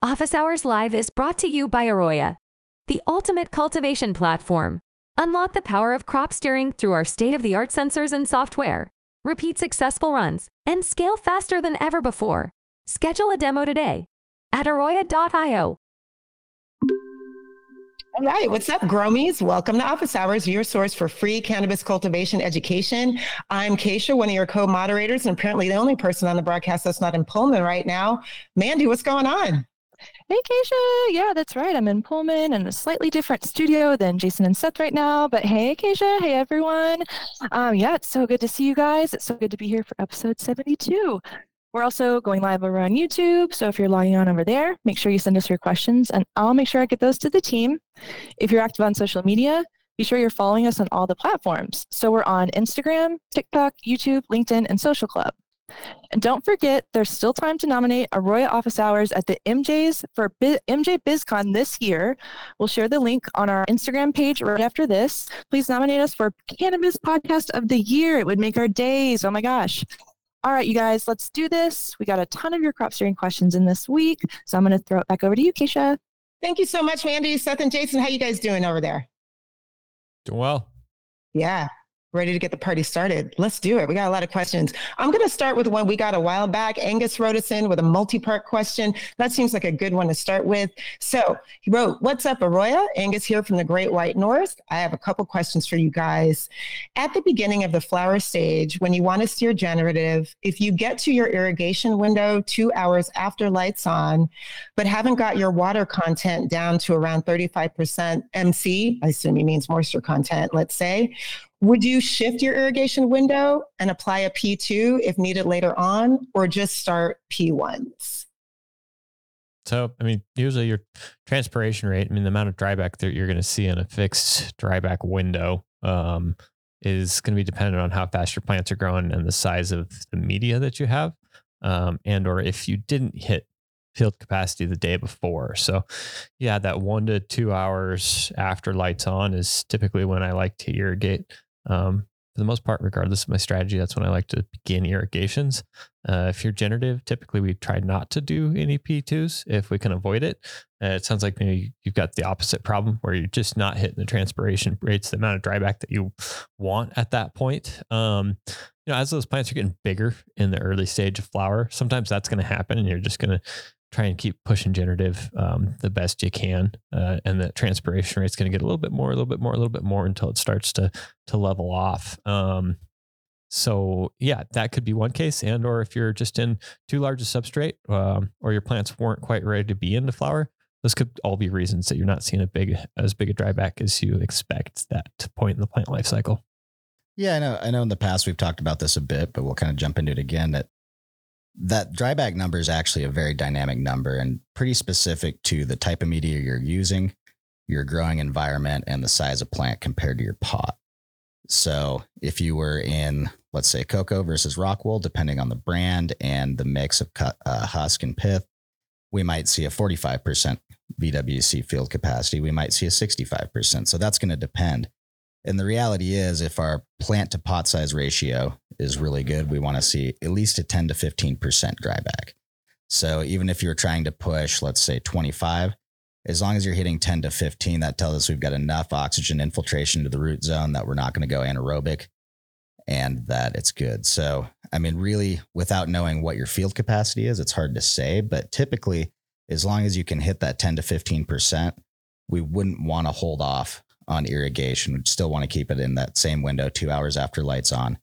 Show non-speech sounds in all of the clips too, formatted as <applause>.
Office Hours Live is brought to you by Aroya, the ultimate cultivation platform. Unlock the power of crop steering through our state of the art sensors and software. Repeat successful runs and scale faster than ever before. Schedule a demo today at aroya.io. All right, what's up, Growmies? Welcome to Office Hours, your source for free cannabis cultivation education. I'm Kaisha, one of your co-moderators, and apparently the only person on the broadcast that's not in Pullman right now. Mandy, what's going on? Hey, Kaisha. Yeah, that's right. I'm in Pullman in a slightly different studio than Jason and Seth right now. But hey, Kaisha. Hey, everyone. Um, yeah, it's so good to see you guys. It's so good to be here for episode 72. We're also going live over on YouTube. So if you're logging on over there, make sure you send us your questions and I'll make sure I get those to the team. If you're active on social media, be sure you're following us on all the platforms. So we're on Instagram, TikTok, YouTube, LinkedIn, and Social Club. And don't forget, there's still time to nominate Aroya Office Hours at the MJs for B- MJ BizCon this year. We'll share the link on our Instagram page right after this. Please nominate us for Cannabis Podcast of the Year. It would make our days. Oh my gosh. All right, you guys, let's do this. We got a ton of your crop steering questions in this week. So I'm going to throw it back over to you, Kaisha. Thank you so much, Mandy, Seth, and Jason. How you guys doing over there? Doing well. Yeah, ready to get the party started. Let's do it. We got a lot of questions. I'm going to start with one we got a while back. Angus wrote us in with a multi part question. That seems like a good one to start with. So he wrote, What's up, Aroya? Angus here from the Great White North. I have a couple questions for you guys. At the beginning of the flower stage, when you want to steer generative, if you get to your irrigation window two hours after lights on, but haven't got your water content down to around 35% MC, I assume he means moisture content, let's say, would you shift your irrigation window and apply a P2 if needed later on, or just start P1s? So, I mean, usually your transpiration rate, I mean, the amount of dryback that you're going to see in a fixed dryback window um, is going to be dependent on how fast your plants are growing and the size of the media that you have. Um, and or if you didn't hit field capacity the day before. So, yeah, that one to two hours after lights on is typically when I like to irrigate. Um, for the most part, regardless of my strategy, that's when I like to begin irrigations. Uh, if you're generative, typically we try not to do any P2s if we can avoid it. Uh, it sounds like maybe you've got the opposite problem where you're just not hitting the transpiration rates, the amount of dryback that you want at that point. Um, you know, as those plants are getting bigger in the early stage of flower, sometimes that's going to happen, and you're just going to try and keep pushing generative um, the best you can, uh, and the transpiration rate's going to get a little bit more, a little bit more, a little bit more until it starts to to level off. Um, so yeah, that could be one case, and or if you're just in too large a substrate, um, or your plants weren't quite ready to be into flower, those could all be reasons that you're not seeing a big as big a dryback as you expect that point in the plant life cycle. Yeah, I know. I know. In the past, we've talked about this a bit, but we'll kind of jump into it again. That that dryback number is actually a very dynamic number and pretty specific to the type of media you're using, your growing environment, and the size of plant compared to your pot. So if you were in, let's say, coco versus rock wool, depending on the brand and the mix of uh, husk and pith, we might see a 45% VWC field capacity. We might see a 65%. So that's going to depend. And the reality is, if our plant to pot size ratio is really good, we want to see at least a 10 to 15% dryback. So even if you're trying to push, let's say 25, as long as you're hitting 10 to 15, that tells us we've got enough oxygen infiltration to the root zone that we're not going to go anaerobic and that it's good. So, I mean, really, without knowing what your field capacity is, it's hard to say. But typically, as long as you can hit that 10 to 15%, we wouldn't want to hold off on irrigation. We'd still want to keep it in that same window, two hours after lights on,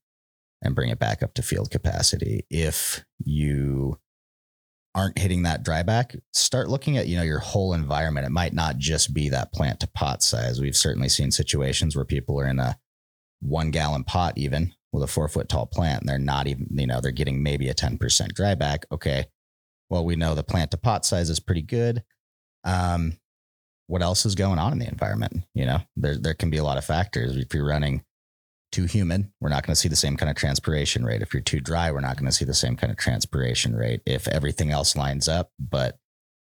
and bring it back up to field capacity. If you aren't hitting that dryback, start looking at you know your whole environment. It might not just be that plant to pot size. We've certainly seen situations where people are in a one gallon pot even with a four foot tall plant, and they're not even you know they're getting maybe a ten percent dryback. Okay, well we know the plant to pot size is pretty good. Um, what else is going on in the environment. You know, there there can be a lot of factors. If you're running too humid, we're not going to see the same kind of transpiration rate. If you're too dry, we're not going to see the same kind of transpiration rate. If everything else lines up, but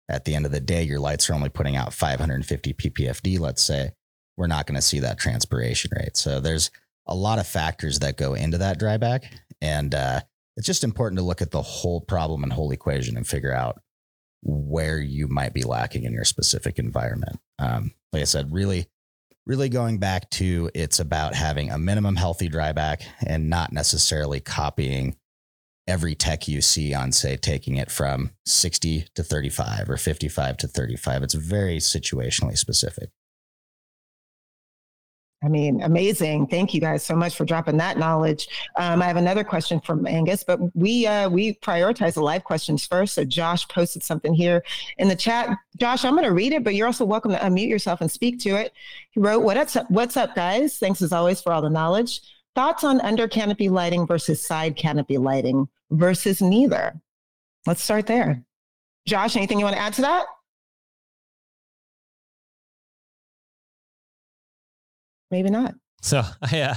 at the end of the day, your lights are only putting out 550 ppfd, let's say, we're not going to see that transpiration rate. So there's a lot of factors that go into that dryback, and uh, it's just important to look at the whole problem and whole equation and figure out where you might be lacking in your specific environment. Um, like I said, really, really going back to it's about having a minimum healthy dryback and not necessarily copying every tech you see on, say, taking it from 60 to 35 or 55 to 35. It's very situationally specific. I mean, amazing. Thank you guys so much for dropping that knowledge. Um, I have another question from Angus, but we uh, we prioritize the live questions first. So Josh posted something here in the chat. Josh, I'm going to read it, but you're also welcome to unmute yourself and speak to it. He wrote, "What's up? What's up, guys? Thanks as always for all the knowledge. Thoughts on under canopy lighting versus side canopy lighting versus neither? Let's start there. Josh, anything you want to add to that?" Maybe not. So <laughs> yeah,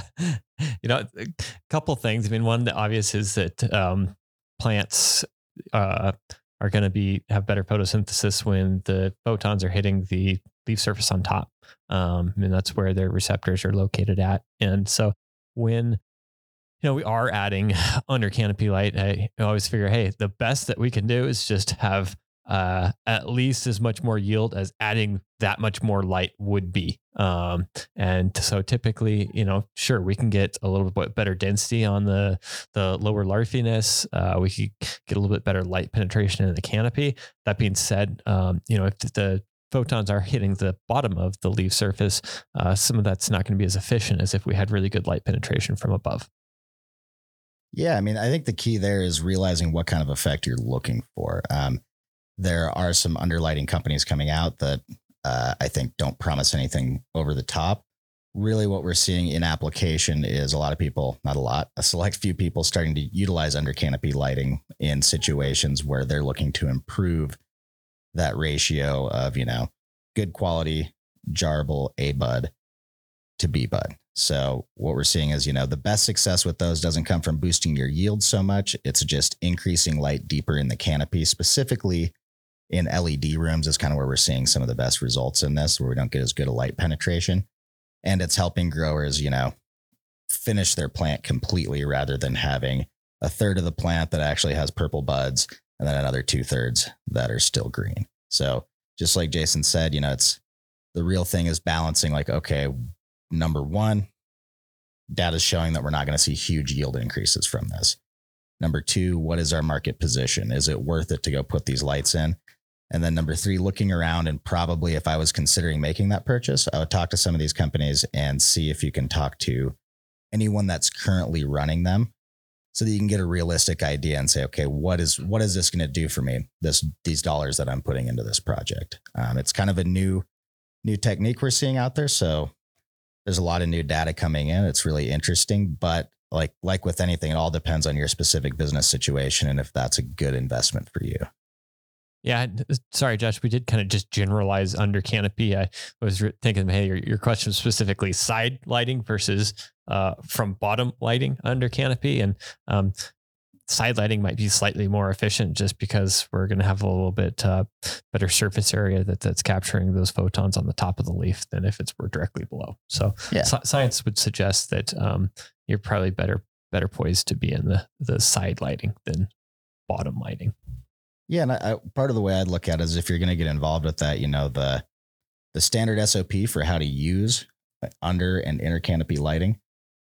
you know, a couple things. I mean, one the obvious is that um, plants uh, are going to be have better photosynthesis when the photons are hitting the leaf surface on top. Um, and that's where their receptors are located at. And so when you know we are adding <laughs> under canopy light, I always figure, hey, the best that we can do is just have uh, at least as much more yield as adding that much more light would be. Um, and so typically, you know, sure, we can get a little bit better density on the the lower larfiness. Uh, we could get a little bit better light penetration in the canopy. That being said, um, you know, if the photons are hitting the bottom of the leaf surface, uh, some of that's not going to be as efficient as if we had really good light penetration from above. Yeah, I mean, I think the key there is realizing what kind of effect you're looking for. Um, there are some underlighting companies coming out that uh, I think don't promise anything over the top. Really, what we're seeing in application is a lot of people, not a lot, a select few people starting to utilize under canopy lighting in situations where they're looking to improve that ratio of, you know, good quality jarable A bud to B bud. So what we're seeing is, you know, the best success with those doesn't come from boosting your yield so much. It's just increasing light deeper in the canopy, specifically in LED rooms is kind of where we're seeing some of the best results in this, where we don't get as good a light penetration. And it's helping growers, you know, finish their plant completely rather than having a third of the plant that actually has purple buds and then another two thirds that are still green. So just like Jason said, you know, it's the real thing is balancing like, okay, number one, data is showing that we're not going to see huge yield increases from this. Number two, what is our market position? Is it worth it to go put these lights in? And then number three, looking around and probably if I was considering making that purchase, I would talk to some of these companies and see if you can talk to anyone that's currently running them so that you can get a realistic idea and say, okay, what is what is this going to do for me? This these dollars that I'm putting into this project. Um, it's kind of a new new technique we're seeing out there. So there's a lot of new data coming in. It's really interesting, but like like with anything, it all depends on your specific business situation and if that's a good investment for you. Yeah, sorry, Josh. We did kind of just generalize under canopy. I was thinking, hey, your, your question was specifically side lighting versus uh, from bottom lighting under canopy, and um, side lighting might be slightly more efficient just because we're going to have a little bit uh, better surface area that that's capturing those photons on the top of the leaf than if it's we're directly below. So, yeah. science would suggest that um, you're probably better better poised to be in the the side lighting than bottom lighting. Yeah, and I, I, part of the way I'd look at it is if you're going to get involved with that, you know, the the standard SOP for how to use under and inner canopy lighting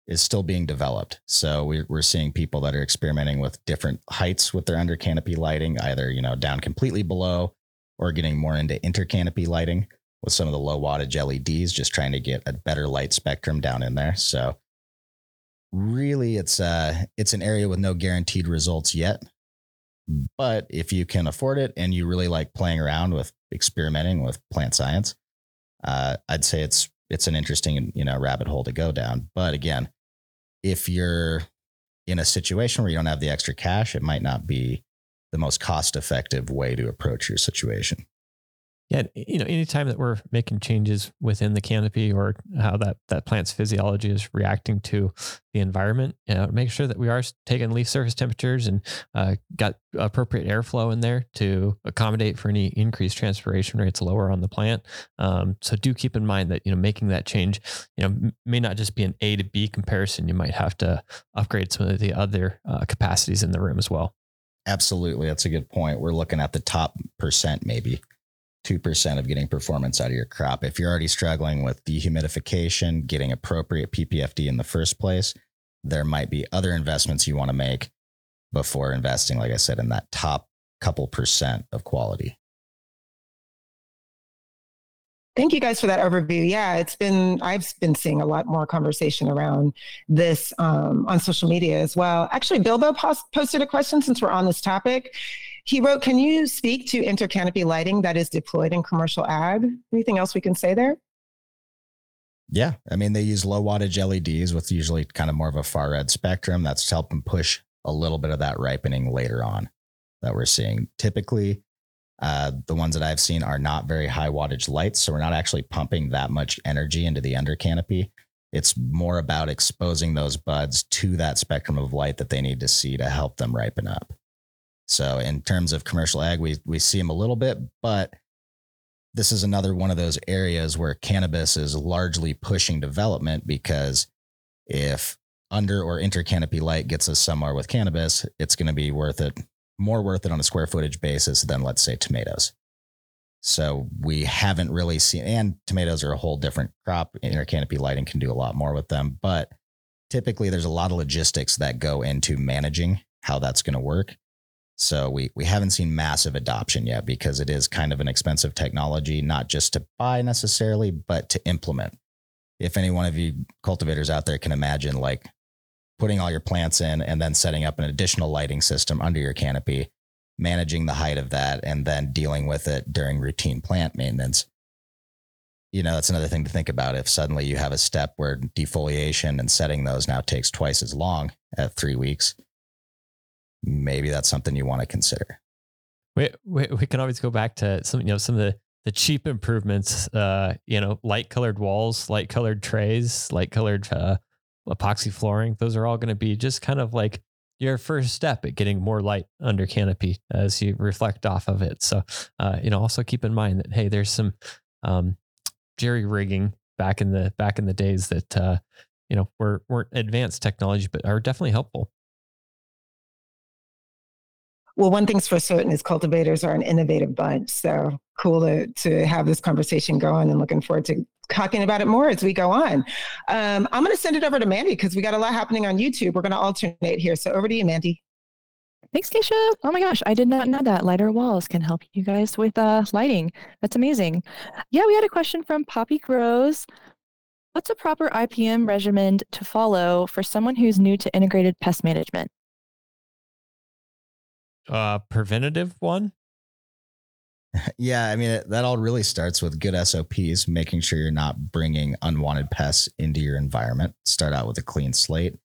is still being developed. So we're, we're seeing people that are experimenting with different heights with their under canopy lighting, either, you know, down completely below or getting more into inter canopy lighting with some of the low wattage LEDs, just trying to get a better light spectrum down in there. So really it's uh it's an area with no guaranteed results yet but if you can afford it and you really like playing around with experimenting with plant science, uh, I'd say it's it's an interesting you know rabbit hole to go down. But again, if you're in a situation where you don't have the extra cash, it might not be the most cost effective way to approach your situation yeah, you know, anytime that we're making changes within the canopy or how that that plant's physiology is reacting to the environment, you know, make sure that we are taking leaf surface temperatures and uh, got appropriate airflow in there to accommodate for any increased transpiration rates lower on the plant. Um, so do keep in mind that you know making that change, you know, may not just be an A to B comparison. You might have to upgrade some of the other uh, capacities in the room as well. Absolutely. That's a good point. We're looking at the top percent, maybe 2% of getting performance out of your crop. If you're already struggling with dehumidification, getting appropriate PPFD in the first place, there might be other investments you want to make before investing, like I said, in that top couple percent of quality. Thank you guys for that overview. Yeah, it's been, I've been seeing a lot more conversation around this um, on social media as well. Actually, Bilbo post- posted a question since we're on this topic. He wrote, Can you speak to intercanopy lighting that is deployed in commercial ag? Anything else we can say there? Yeah. I mean, they use low wattage LEDs with usually kind of more of a far red spectrum. That's helping push a little bit of that ripening later on that we're seeing. Typically, uh, the ones that I've seen are not very high wattage lights. So we're not actually pumping that much energy into the under canopy. It's more about exposing those buds to that spectrum of light that they need to see to help them ripen up. So in terms of commercial ag, we we see them a little bit, but this is another one of those areas where cannabis is largely pushing development because if under or intercanopy light gets us somewhere with cannabis, it's going to be worth it, more worth it on a square footage basis than let's say tomatoes. So we haven't really seen, and tomatoes are a whole different crop. Intercanopy lighting can do a lot more with them, but typically there's a lot of logistics that go into managing how that's going to work. So we we haven't seen massive adoption yet because it is kind of an expensive technology, not just to buy necessarily, but to implement. If any one of you cultivators out there can imagine like putting all your plants in and then setting up an additional lighting system under your canopy, managing the height of that, and then dealing with it during routine plant maintenance. You know, that's another thing to think about. If suddenly you have a step where defoliation and setting those now takes twice as long at three weeks, maybe that's something you want to consider. We, we, we can always go back to some, you know, some of the, the cheap improvements, uh, you know, light colored walls, light colored trays, light colored uh, epoxy flooring. Those are all going to be just kind of like your first step at getting more light under canopy as you reflect off of it. So, uh, you know, also keep in mind that hey, there's some um, jerry rigging back in the back in the days that uh, you know were weren't advanced technology, but are definitely helpful. Well, one thing's for certain is cultivators are an innovative bunch. So cool to, to have this conversation going and looking forward to talking about it more as we go on. Um, I'm going to send it over to Mandy because we got a lot happening on YouTube. We're going to alternate here. So over to you, Mandy. Thanks, Kaisha. Oh my gosh, I did not know that lighter walls can help you guys with uh, lighting. That's amazing. Yeah, we had a question from Poppy Grows. What's a proper IPM regimen to follow for someone who's new to integrated pest management? Uh, preventative one. <laughs> Yeah, I mean that all really starts with good SOPs, making sure you're not bringing unwanted pests into your environment. Start out with a clean slate.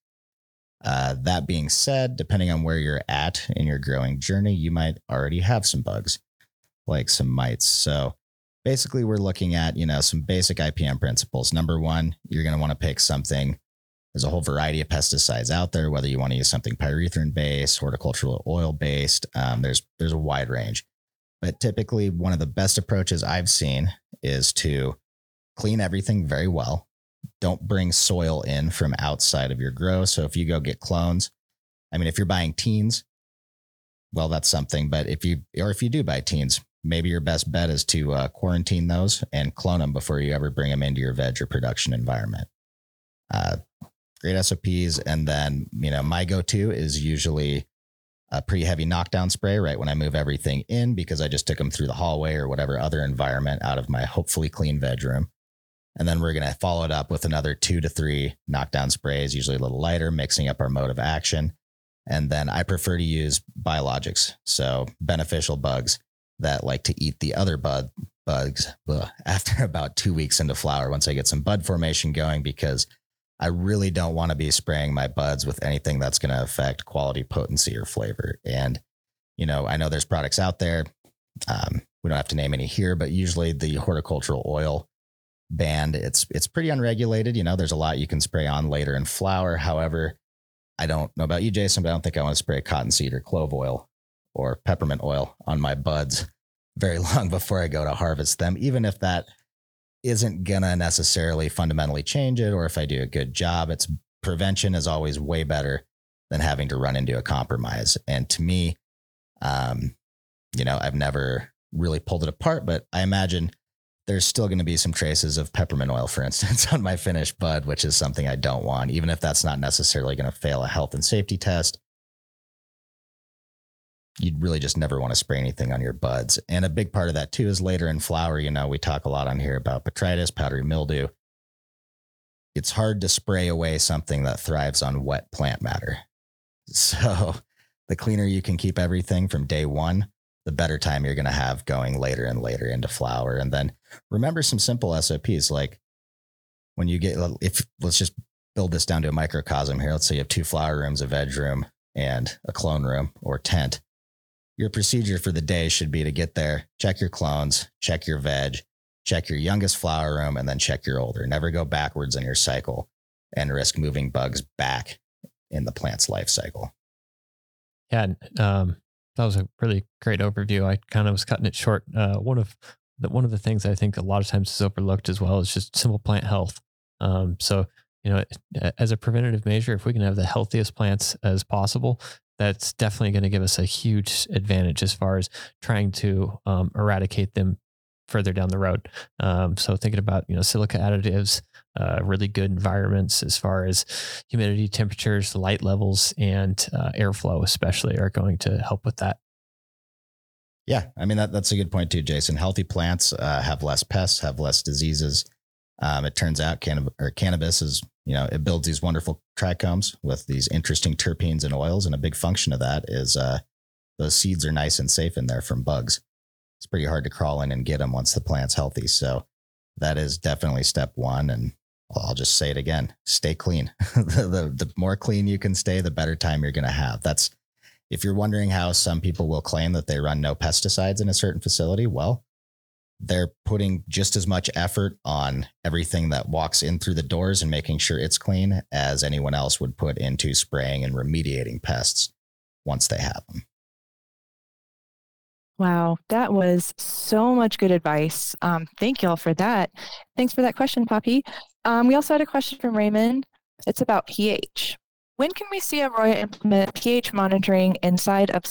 Uh, that being said, depending on where you're at in your growing journey, you might already have some bugs, like some mites. So basically, we're looking at you know some basic IPM principles. Number one, you're going to want to pick something. There's a whole variety of pesticides out there, whether you want to use something pyrethrin based, horticultural oil based. Um, there's there's a wide range. But typically, one of the best approaches I've seen is to clean everything very well. Don't bring soil in from outside of your grow. So if you go get clones, I mean, if you're buying teens, well, that's something. But if you, or if you do buy teens, maybe your best bet is to uh, quarantine those and clone them before you ever bring them into your veg or production environment. Uh, great SOPs. And then, you know, my go to is usually a pretty heavy knockdown spray right when I move everything in because I just took them through the hallway or whatever other environment out of my hopefully clean bedroom. And then we're going to follow it up with another two to three knockdown sprays, usually a little lighter, mixing up our mode of action. And then I prefer to use biologics, so beneficial bugs that like to eat the other bud bugs ugh, <laughs> after about two weeks into flower once I get some bud formation going because I really don't want to be spraying my buds with anything that's going to affect quality, potency, or flavor. And, you know, I know there's products out there. Um, we don't have to name any here, but usually the horticultural oil band, it's it's pretty unregulated. You know, there's a lot you can spray on later in flower. However, I don't know about you, Jason, but I don't think I want to spray cottonseed or clove oil or peppermint oil on my buds very <laughs> long before I go to harvest them, even if that isn't gonna necessarily fundamentally change it or if i do a good job it's prevention is always way better than having to run into a compromise and to me Um, you know, I've never really pulled it apart, but I imagine there's still going to be some traces of peppermint oil, for instance, <laughs> on my finished bud, which is something I don't want, even if that's not necessarily going to fail a health and safety test. You'd really just never want to spray anything on your buds. And a big part of that too is later in flower. You know, we talk a lot on here about botrytis, powdery mildew. It's hard to spray away something that thrives on wet plant matter. <laughs> So the cleaner you can keep everything from day one, the better time you're going to have going later and later into flower. And then remember some simple SOPs like when you get, if let's just build this down to a microcosm here. Let's say you have two flower rooms, a veg room, and a clone room or tent. Your procedure for the day should be to get there, check your clones, check your veg, check your youngest flower room, and then check your older. Never go backwards in your cycle and risk moving bugs back in the plant's life cycle. Yeah, um, that was a really great overview. I kind of was cutting it short. Uh, one of the one of the things I think a lot of times is overlooked as well is just simple plant health. Um, so you know, as a preventative measure, if we can have the healthiest plants as possible, that's definitely going to give us a huge advantage as far as trying to um, eradicate them further down the road. Um, so thinking about you know silica additives, uh, really good environments as far as humidity, temperatures, light levels, and uh, airflow, especially, are going to help with that. Yeah, I mean that that's a good point too, Jason. Healthy plants uh, have less pests, have less diseases. Um, it turns out cannab- or cannabis is you know it builds these wonderful trichomes with these interesting terpenes and oils, and a big function of that is uh, those seeds are nice and safe in there from bugs. It's pretty hard to crawl in and get them once the plant's healthy. So that is definitely step one. And I'll just say it again: stay clean. <laughs> the, the the more clean you can stay, the better time you're going to have. That's if you're wondering how some people will claim that they run no pesticides in a certain facility. Well, they're putting just as much effort on everything that walks in through the doors and making sure it's clean as anyone else would put into spraying and remediating pests once they have them. Wow, that was so much good advice. Um, thank y'all for that. Thanks for that question, Poppy. Um, we also had a question from Raymond. It's about pH. When can we see Aroya implement pH monitoring inside of,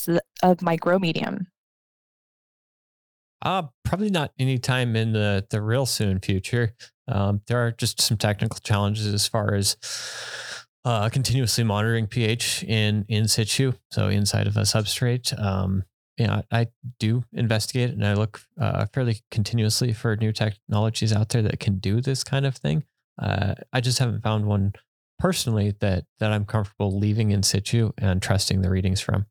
of micromedium? Uh, probably not anytime in the, the real soon future. Um, there are just some technical challenges as far as uh, continuously monitoring pH in in situ, so inside of a substrate. Um, know, I do investigate and I look uh, fairly continuously for new technologies out there that can do this kind of thing. Uh, I just haven't found one personally that that I'm comfortable leaving in situ and trusting the readings from.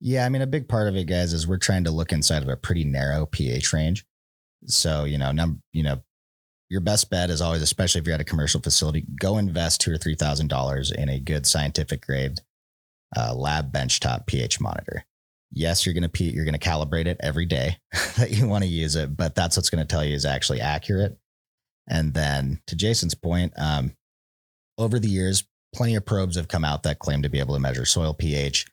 Yeah, I mean, a big part of it, guys, is we're trying to look inside of a pretty narrow pH range. So, you know, num, you know, your best bet is always, especially if you're at a commercial facility, go invest two or three thousand dollars in a good scientific grade uh, lab benchtop pH monitor. Yes, you're gonna pee you're gonna calibrate it every day <laughs> that you want to use it, but that's what's going to tell you is actually accurate. And then to Jason's point, um, over the years, plenty of probes have come out that claim to be able to measure soil pH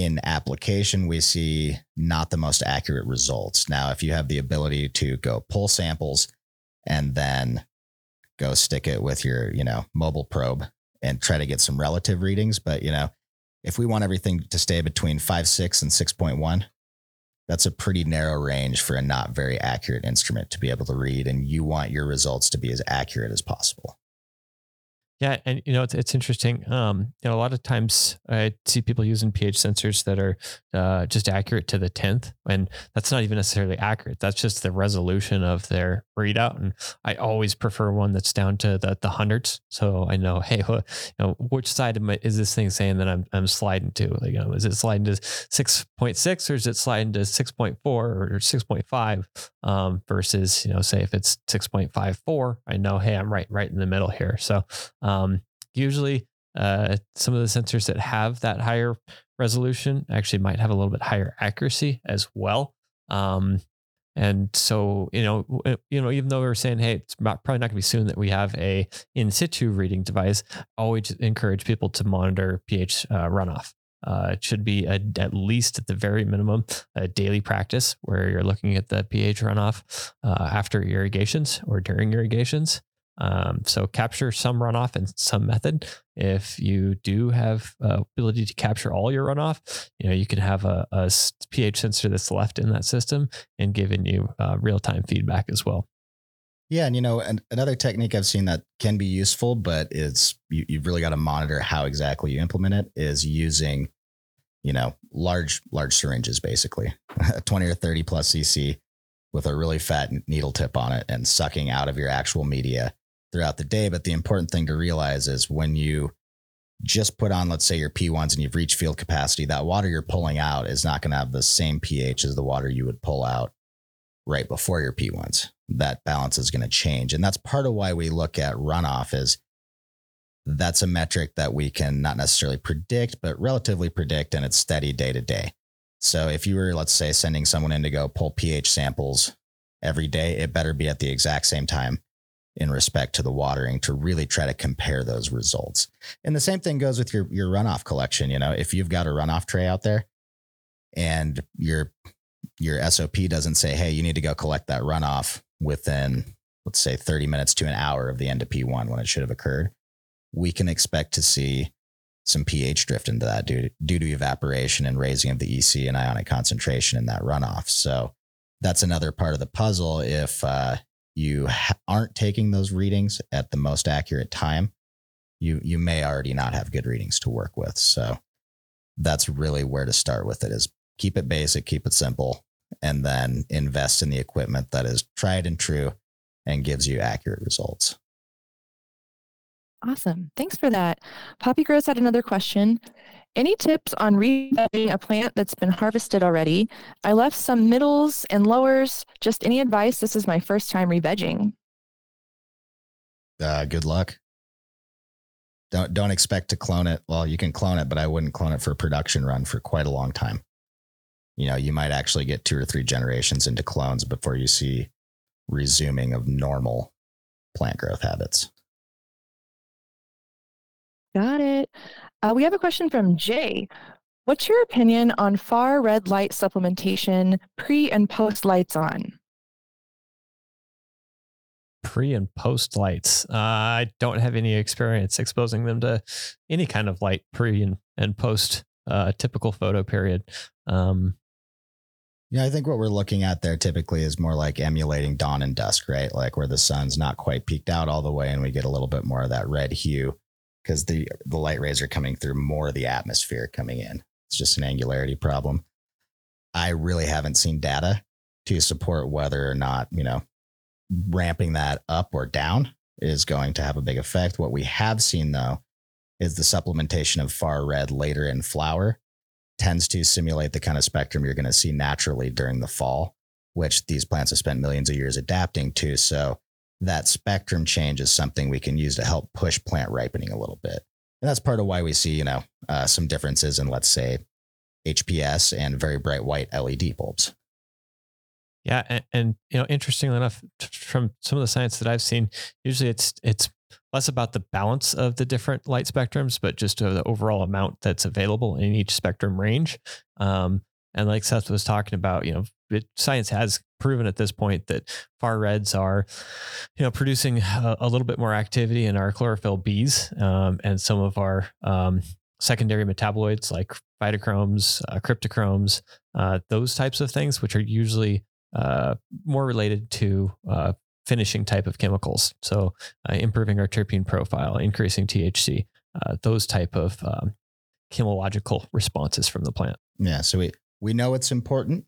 in application, we see not the most accurate results. Now, if you have the ability to go pull samples and then go stick it with your, you know, mobile probe and try to get some relative readings, but you know, if we want everything to stay between five, six and 6.1, that's a pretty narrow range for a not very accurate instrument to be able to read. And you want your results to be as accurate as possible. Yeah, and you know it's it's interesting. Um, you know, a lot of times I see people using pH sensors that are uh, just accurate to the tenth, and that's not even necessarily accurate. That's just the resolution of their readout. And I always prefer one that's down to the the hundreds, so I know, <laughs> hey, you know, which side of my, is this thing saying that I'm I'm sliding to? Like, you know, is it sliding to six point six, or is it sliding to six point four or six point five? Um, versus, you know, say if it's six point five four, I know, hey, I'm right right in the middle here. So usually, uh, some of the sensors that have that higher resolution actually might have a little bit higher accuracy as well. Um, and so, you know, you know, even though we are saying, hey, it's probably not going to be soon that we have a in situ reading device, I always encourage people to monitor pH uh, runoff. Uh, it should be a, at least at the very minimum a daily practice where you're looking at the pH runoff uh, after irrigations or during irrigations. Um, so capture some runoff in some method. If you do have uh, ability to capture all your runoff, you know you can have a, a pH sensor that's left in that system and giving you uh, real time feedback as well. Yeah, and you know, an, another technique I've seen that can be useful, but it's you, you've really got to monitor how exactly you implement it. Is using, you know, large large syringes, basically, <laughs> twenty or thirty plus cc, with a really fat needle tip on it, and sucking out of your actual media throughout the day. But the important thing to realize is when you just put on, let's say, your P1s and you've reached field capacity, that water you're pulling out is not going to have the same pH as the water you would pull out right before your P1s. That balance is going to change. And that's part of why we look at runoff is that's a metric that we can not necessarily predict, but relatively predict, and it's steady day to day. So if you were, let's say, sending someone in to go pull pH samples every day, it better be at the exact same time in respect to the watering to really try to compare those results. And the same thing goes with your your runoff collection. You know, if you've got a runoff tray out there and your your SOP doesn't say, hey, you need to go collect that runoff within, let's say, 30 minutes to an hour of the end of P1 when it should have occurred, we can expect to see some pH drift into that due, due to evaporation and raising of the EC and ionic concentration in that runoff. So that's another part of the puzzle. If uh, you aren't taking those readings at the most accurate time, you you may already not have good readings to work with. So that's really where to start with it is keep it basic, keep it simple, and then invest in the equipment that is tried and true and gives you accurate results. Awesome. Thanks for that. Poppy Grows had another question. Any tips on revegging a plant that's been harvested already? I left some middles and lowers. Just any advice? This is my first time revegging. Uh, good luck. Don't don't expect to clone it. Well, you can clone it, but I wouldn't clone it for a production run for quite a long time. You know, you might actually get two or three generations into clones before you see resuming of normal plant growth habits. Got it. Uh, we have a question from Jay. What's your opinion on far red light supplementation pre and post lights on? Pre and post lights. Uh, I don't have any experience exposing them to any kind of light pre and, and post uh, typical photo period. Um, yeah, I think what we're looking at there typically is more like emulating dawn and dusk, right? Like where the sun's not quite peaked out all the way and we get a little bit more of that red hue because the the light rays are coming through more of the atmosphere coming in. It's just an angularity problem. I really haven't seen data to support whether or not, you know, ramping that up or down is going to have a big effect. What we have seen though is the supplementation of far red later in flower tends to simulate the kind of spectrum you're going to see naturally during the fall, which these plants have spent millions of years adapting to. So that spectrum change is something we can use to help push plant ripening a little bit. And that's part of why we see, you know, uh, some differences in, let's say, HPS and very bright white LED bulbs. Yeah, and, and, you know, interestingly enough, from some of the science that I've seen, usually it's it's less about the balance of the different light spectrums, but just the overall amount that's available in each spectrum range. Um, and like Seth was talking about, you know, it, science has proven at this point that far reds are, you know, producing a, a little bit more activity in our chlorophyll Bs um, and some of our um, secondary metaboloids like phytochromes, uh, cryptochromes, uh, those types of things, which are usually uh, more related to uh, finishing type of chemicals. So uh, improving our terpene profile, increasing THC, uh, those type of um, chemological responses from the plant. Yeah. So we, we know it's important.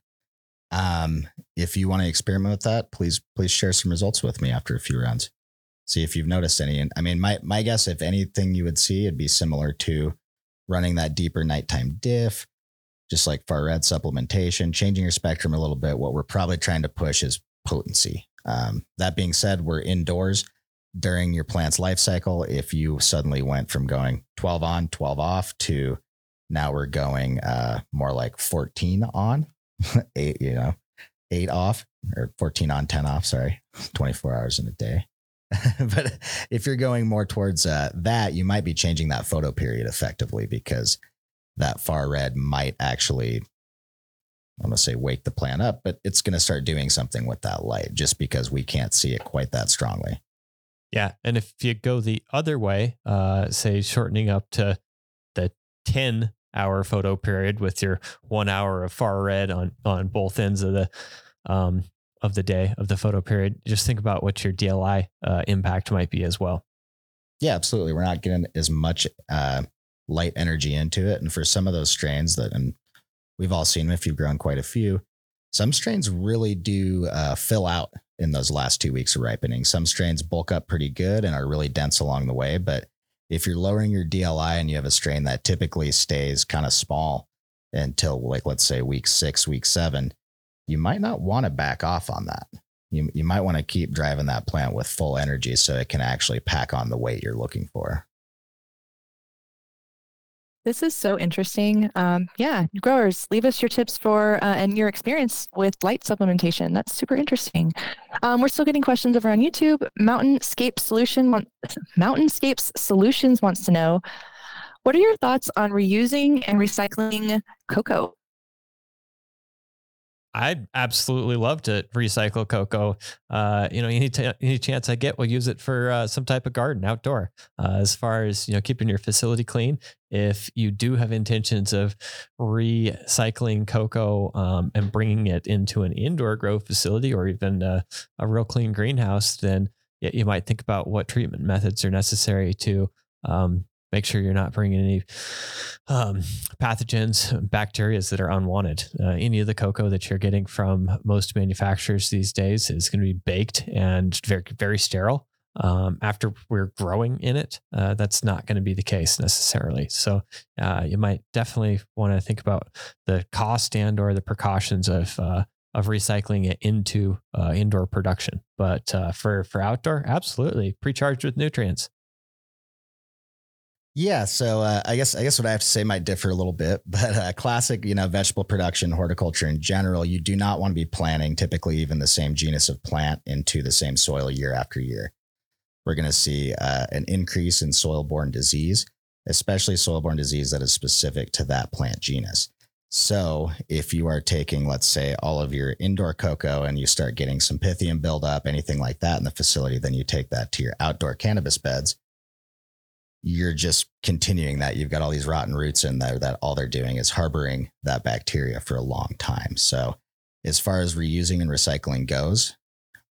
Um, if you want to experiment with that, please please share some results with me after a few rounds. See if you've noticed any. And I mean, my my guess, if anything, you would see it'd be similar to running that deeper nighttime diff, just like far red supplementation, changing your spectrum a little bit. What we're probably trying to push is potency. Um, that being said, we're indoors during your plant's life cycle. If you suddenly went from going 12 on, 12 off to now we're going uh, more like 14 on, <laughs> eight, you know, eight off or 14 on, 10 off, sorry, <laughs> 24 hours in a day. <laughs> but if you're going more towards uh, that, you might be changing that photo period effectively because that far red might actually, I'm going to say wake the plant up, but it's going to start doing something with that light just because we can't see it quite that strongly. Yeah, and if you go the other way, uh, say shortening up to the ten hour photo period with your one hour of far red on on both ends of the um, of the day of the photo period, just think about what your DLI uh, impact might be as well. Yeah, absolutely. We're not getting as much uh, light energy into it, and for some of those strains that, and we've all seen them if you've grown quite a few, some strains really do uh, fill out in those last two weeks of ripening. Some strains bulk up pretty good and are really dense along the way. But if you're lowering your DLI and you have a strain that typically stays kind of small until, like, let's say week six, week seven, you might not want to back off on that. You, you might want to keep driving that plant with full energy so it can actually pack on the weight you're looking for. This is so interesting. Um, yeah, growers, leave us your tips for uh, and your experience with light supplementation. That's super interesting. Um, we're still getting questions over on YouTube. Mountainscape Solution, <laughs> Mountainscapes Solutions wants to know, what are your thoughts on reusing and recycling coco? I'd absolutely love to recycle coco. Uh, you know, any, t- any chance I get, we'll use it for uh, some type of garden outdoor. Uh, as far as you know, keeping your facility clean. If you do have intentions of recycling coco um, and bringing it into an indoor grow facility or even a, a real clean greenhouse, then you might think about what treatment methods are necessary to um, make sure you're not bringing any um, pathogens, bacteria that are unwanted. Uh, any of the cocoa that you're getting from most manufacturers these days is going to be baked and very, very sterile. Um, after we're growing in it, uh, that's not going to be the case necessarily. So uh, you might definitely want to think about the cost and or the precautions of uh, of recycling it into uh, indoor production. But uh, for for outdoor, absolutely pre-charged with nutrients. Yeah, so uh, I guess I guess what I have to say might differ a little bit, <laughs> but uh, classic, you know, vegetable production, horticulture in general, you do not want to be planting typically even the same genus of plant into the same soil year after year. We're going to see uh, an increase in soil-borne disease, especially soil-borne disease that is specific to that plant genus. So, if you are taking, let's say, all of your indoor coco and you start getting some pythium buildup, anything like that in the facility, then you take that to your outdoor cannabis beds you're just continuing that. You've got all these rotten roots in there that all they're doing is harboring that bacteria for a long time. So, as far as reusing and recycling goes,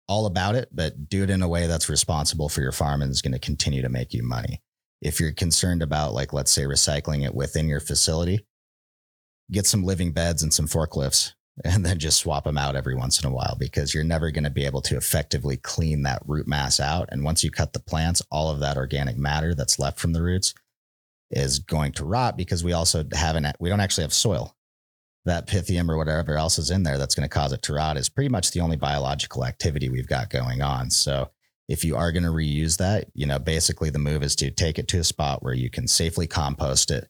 all about it, but do it in a way that's responsible for your farm and is going to continue to make you money. If you're concerned about, like, let's say, recycling it within your facility, get some living beds and some forklifts and then just swap them out every once in a while because you're never going to be able to effectively clean that root mass out. And once you cut the plants, all of that organic matter that's left from the roots is going to rot because we also haven't, we don't actually have soil. That pythium or whatever else is in there that's going to cause it to rot is pretty much the only biological activity we've got going on. So if you are going to reuse that, you know, basically the move is to take it to a spot where you can safely compost it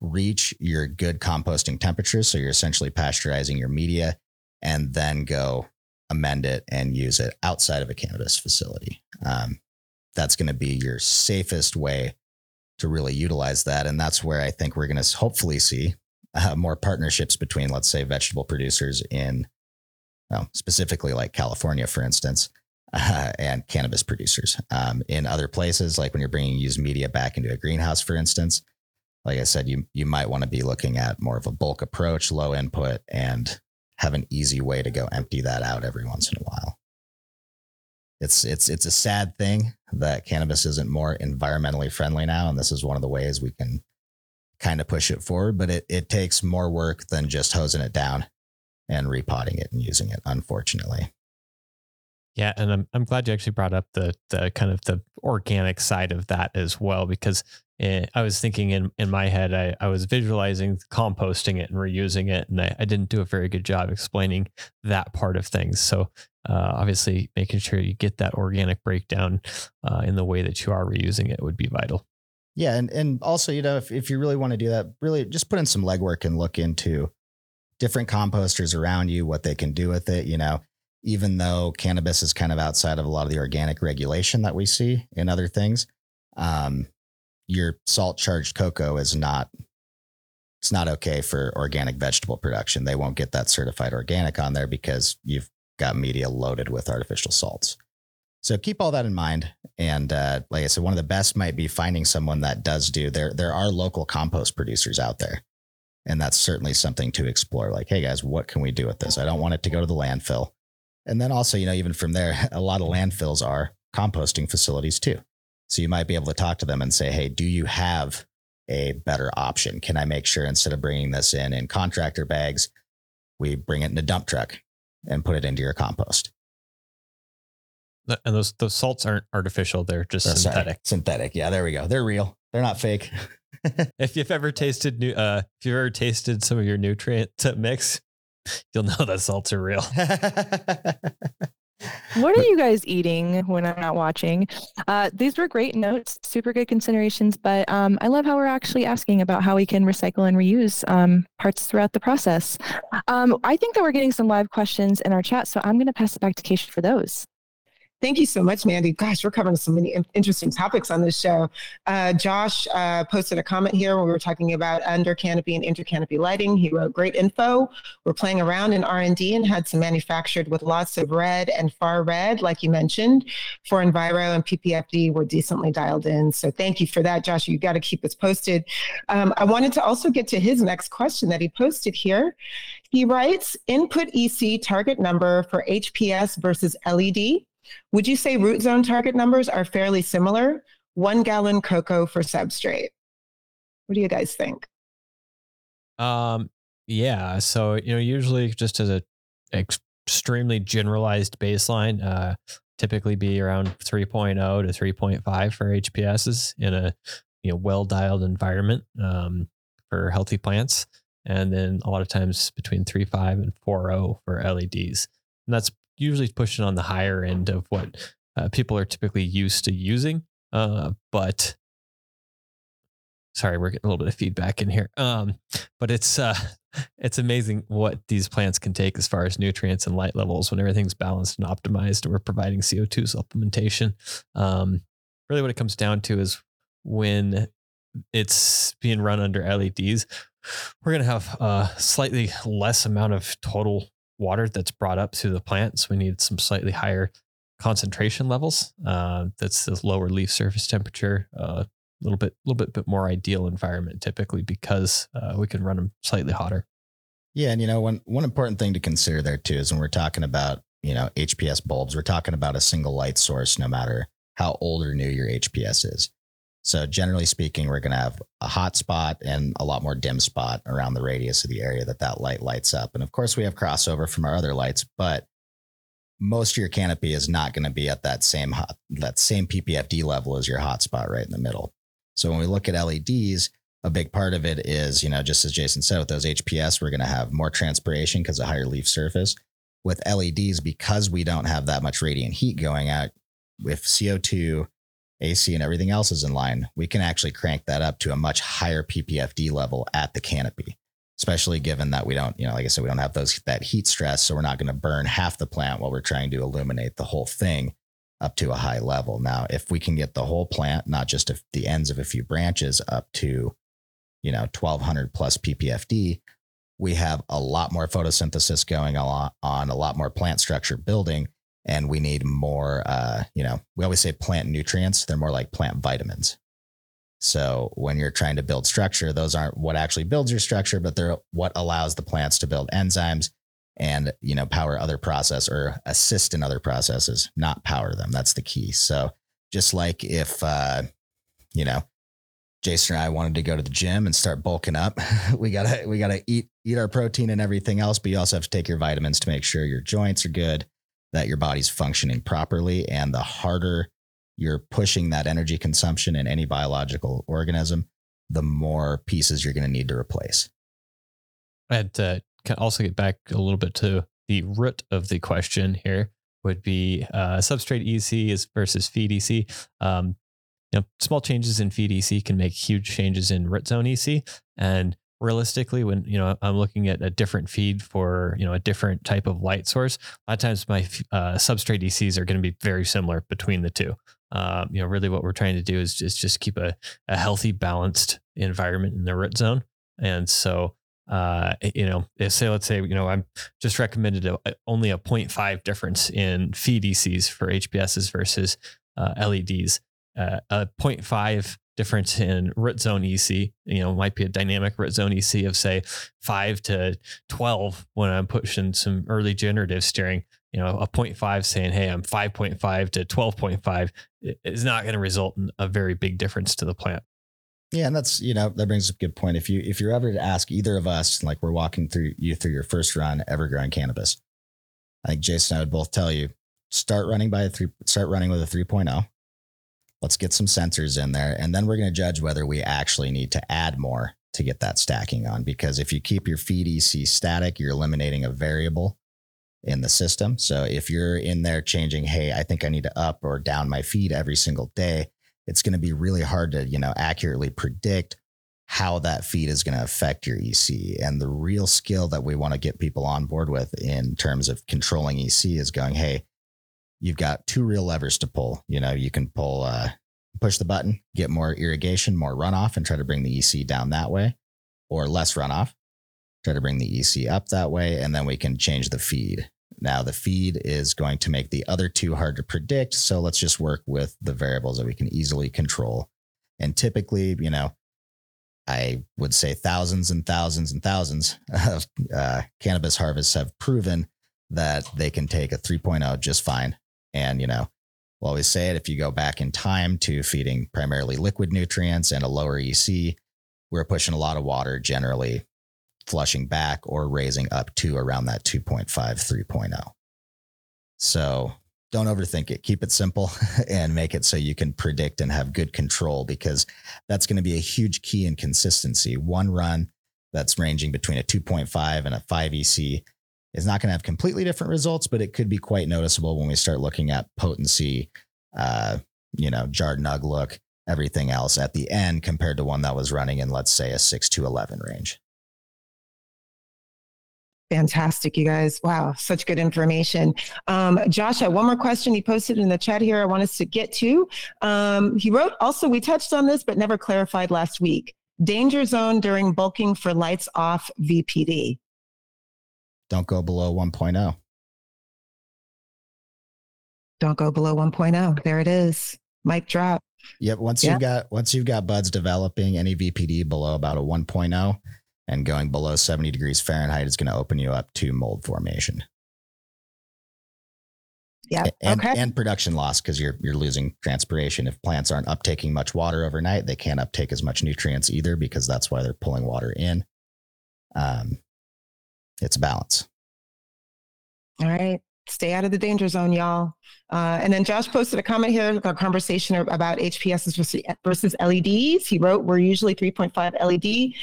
reach your good composting temperature. So you're essentially pasteurizing your media and then go amend it and use it outside of a cannabis facility. Um, that's going to be your safest way to really utilize that. And that's where I think we're going to hopefully see uh, more partnerships between, let's say, vegetable producers in well, specifically like California, for instance, uh, and cannabis producers. Um, in other places, like when you're bringing used media back into a greenhouse, for instance, like I said, you you might want to be looking at more of a bulk approach, low input, and have an easy way to go empty that out every once in a while. It's it's it's a sad thing that cannabis isn't more environmentally friendly now, and this is one of the ways we can kind of push it forward. But it it takes more work than just hosing it down and repotting it and using it. Unfortunately. Yeah, and I'm I'm glad you actually brought up the the kind of the organic side of that as well because it, I was thinking in in my head I, I was visualizing composting it and reusing it and I, I didn't do a very good job explaining that part of things. So uh, obviously making sure you get that organic breakdown uh, in the way that you are reusing it would be vital. Yeah, and and also you know if if you really want to do that, really just put in some legwork and look into different composters around you, what they can do with it. You know, even though cannabis is kind of outside of a lot of the organic regulation that we see in other things, um, your salt charged coco is not it's not okay for organic vegetable production. They won't get that certified organic on there because you've got media loaded with artificial salts. So keep all that in mind. And uh, like I said, one of the best might be finding someone that does do there. There are local compost producers out there. And that's certainly something to explore. Like, hey guys, what can we do with this? I don't want it to go to the landfill. And then also, you know, even from there, <laughs> a lot of landfills are composting facilities too. So you might be able to talk to them and say, hey, do you have a better option? Can I make sure instead of bringing this in in contractor bags, we bring it in a dump truck and put it into your compost? And those those salts aren't artificial; they're just Oh, sorry, synthetic. Synthetic. Yeah, there we go. They're real. They're not fake. <laughs> If you've ever tasted new, uh, if you've ever tasted some of your nutrient mix, <laughs> you'll know that salts are real. <laughs> What are you guys eating when I'm not watching? Uh, these were great notes, super good considerations, but um, I love how we're actually asking about how we can recycle and reuse um, parts throughout the process. Um, I think that we're getting some live questions in our chat, so I'm going to pass it back to Kaisha for those. Thank you so much, Mandy. Gosh, we're covering so many interesting topics on this show. Uh, Josh uh, posted a comment here when we were talking about under canopy and inter canopy lighting. He wrote, "Great info. We're playing around in R and D and had some manufactured with lots of red and far red, like you mentioned. For Enviro and PPFD, we're decently dialed in. So thank you for that, Josh. You got to keep us posted. Um, I wanted to also get to his next question that he posted here. He writes, "Input EC target number for HPS versus LED." Would you say root zone target numbers are fairly similar? One gallon coco for substrate. What do you guys think? Um, yeah. So you know, usually just as a ex- extremely generalized baseline, uh, typically be around 3.0 to 3.5 for HPSs in a you know well dialed environment um, for healthy plants, and then a lot of times between 3.5 and 4.0 for LEDs, and that's usually pushing on the higher end of what uh, people are typically used to using. Uh, but sorry, we're getting a little bit of feedback in here. Um, but it's uh, <laughs> it's amazing what these plants can take as far as nutrients and light levels when everything's balanced and optimized. And we're providing CO2 supplementation. Um, really, what it comes down to is when it's being run under LEDs, we're going to have a slightly less amount of total water that's brought up to the plant. So we need some slightly higher concentration levels. Uh, that's the lower leaf surface temperature, uh, a little bit, little bit, bit more ideal environment typically because uh, we can run them slightly hotter. Yeah, and you know, one one important thing to consider there too is when we're talking about you know HPS bulbs, we're talking about a single light source, no matter how old or new your HPS is. So generally speaking, we're going to have a hot spot and a lot more dim spot around the radius of the area that that light lights up. And of course, we have crossover from our other lights, but most of your canopy is not going to be at that same hot, that same PPFD level as your hot spot right in the middle. So when we look at LEDs, a big part of it is, you know, just as Jason said, with those HPS, we're going to have more transpiration because of higher leaf surface. With LEDs, because we don't have that much radiant heat going out, with CO2, AC, and everything else is in line, we can actually crank that up to a much higher PPFD level at the canopy. Especially given that we don't, you know, like I said, we don't have those that heat stress, so we're not going to burn half the plant while we're trying to illuminate the whole thing up to a high level. Now, if we can get the whole plant, not just the ends of a few branches, up to, you know, 1200 plus PPFD, we have a lot more photosynthesis going on, on a lot more plant structure building, and we need more. Uh, you know, we always say plant nutrients; they're more like plant vitamins. So when you're trying to build structure, those aren't what actually builds your structure, but they're what allows the plants to build enzymes and you know power other process or assist in other processes, not power them. That's the key. So just like if uh, you know Jason and I wanted to go to the gym and start bulking up, <laughs> we gotta we gotta eat eat our protein and everything else, but you also have to take your vitamins to make sure your joints are good, that your body's functioning properly, and the harder you're pushing that energy consumption in any biological organism, the more pieces you're going to need to replace. I had to also get back a little bit to the root of the question here would be uh, substrate EC is versus feed EC. Um, you know, small changes in feed EC can make huge changes in root zone EC. And realistically, when you know I'm looking at a different feed for you know a different type of light source, a lot of times my uh, substrate ECs are going to be very similar between the two. Um, you know, really what we're trying to do is just just keep a, a healthy, balanced environment in the root zone. And so uh, you know, say let's say you know I'm just recommended a, only a 0.5 difference in feed ECs for HPSs versus uh, LEDs. Uh, a 0.5 difference in root zone EC, you know, might be a dynamic root zone EC of say five to 12 when I'm pushing some early generative steering. You know, a 0.5 saying, hey, I'm 5.5 to 12.5 is not going to result in a very big difference to the plant. Yeah, and that's you know that brings up a good point. If you if you're ever to ask either of us, like we're walking through you through your first run ever growing cannabis, I think Jason and I would both tell you start running by a three start running with a 3.0. Let's get some sensors in there, and then we're going to judge whether we actually need to add more to get that stacking on. Because if you keep your feed EC static, you're eliminating a variable in the system. So if you're in there changing, hey, I think I need to up or down my feed every single day, it's going to be really hard to, you know, accurately predict how that feed is going to affect your EC. And the real skill that we want to get people on board with in terms of controlling EC is going, hey, you've got two real levers to pull. You know, you can pull, uh, push the button, get more irrigation, more runoff, and try to bring the EC down that way, or less runoff, try to bring the EC up that way. And then we can change the feed. Now, the feed is going to make the other two hard to predict. So let's just work with the variables that we can easily control. And typically, you know, I would say thousands and thousands and thousands of uh, cannabis harvests have proven that they can take a 3.0 just fine. And, you know, we'll always say it if you go back in time to feeding primarily liquid nutrients and a lower EC, we're pushing a lot of water generally flushing back or raising up to around that 2.5, 3.0. So don't overthink it. Keep it simple <laughs> and make it so you can predict and have good control because that's going to be a huge key in consistency. One run that's ranging between a 2.5 and a 5 EC is not going to have completely different results, but it could be quite noticeable when we start looking at potency, uh, you know, jar nug look, everything else at the end compared to one that was running in, let's say, a 6 to 11 range. Fantastic, you guys. Wow, such good information. Um, Joshua, one more question he posted in the chat here I want us to get to. Um, he wrote also, we touched on this, but never clarified last week. Danger zone during bulking for lights off VPD. Don't go below 1.0. Don't go below 1.0. There it is. Mic drop. Yep. Once yep. you've got once you've got buds developing any VPD below about a 1.0, and going below 70 degrees Fahrenheit is going to open you up to mold formation. Yeah. And, okay. and production loss because you're you're losing transpiration. If plants aren't uptaking much water overnight, they can't uptake as much nutrients either because that's why they're pulling water in. Um, it's a balance. All right. Stay out of the danger zone, y'all. Uh, and then Josh posted a comment here, a conversation about HPSs versus LEDs. He wrote, We're usually 3.5 LED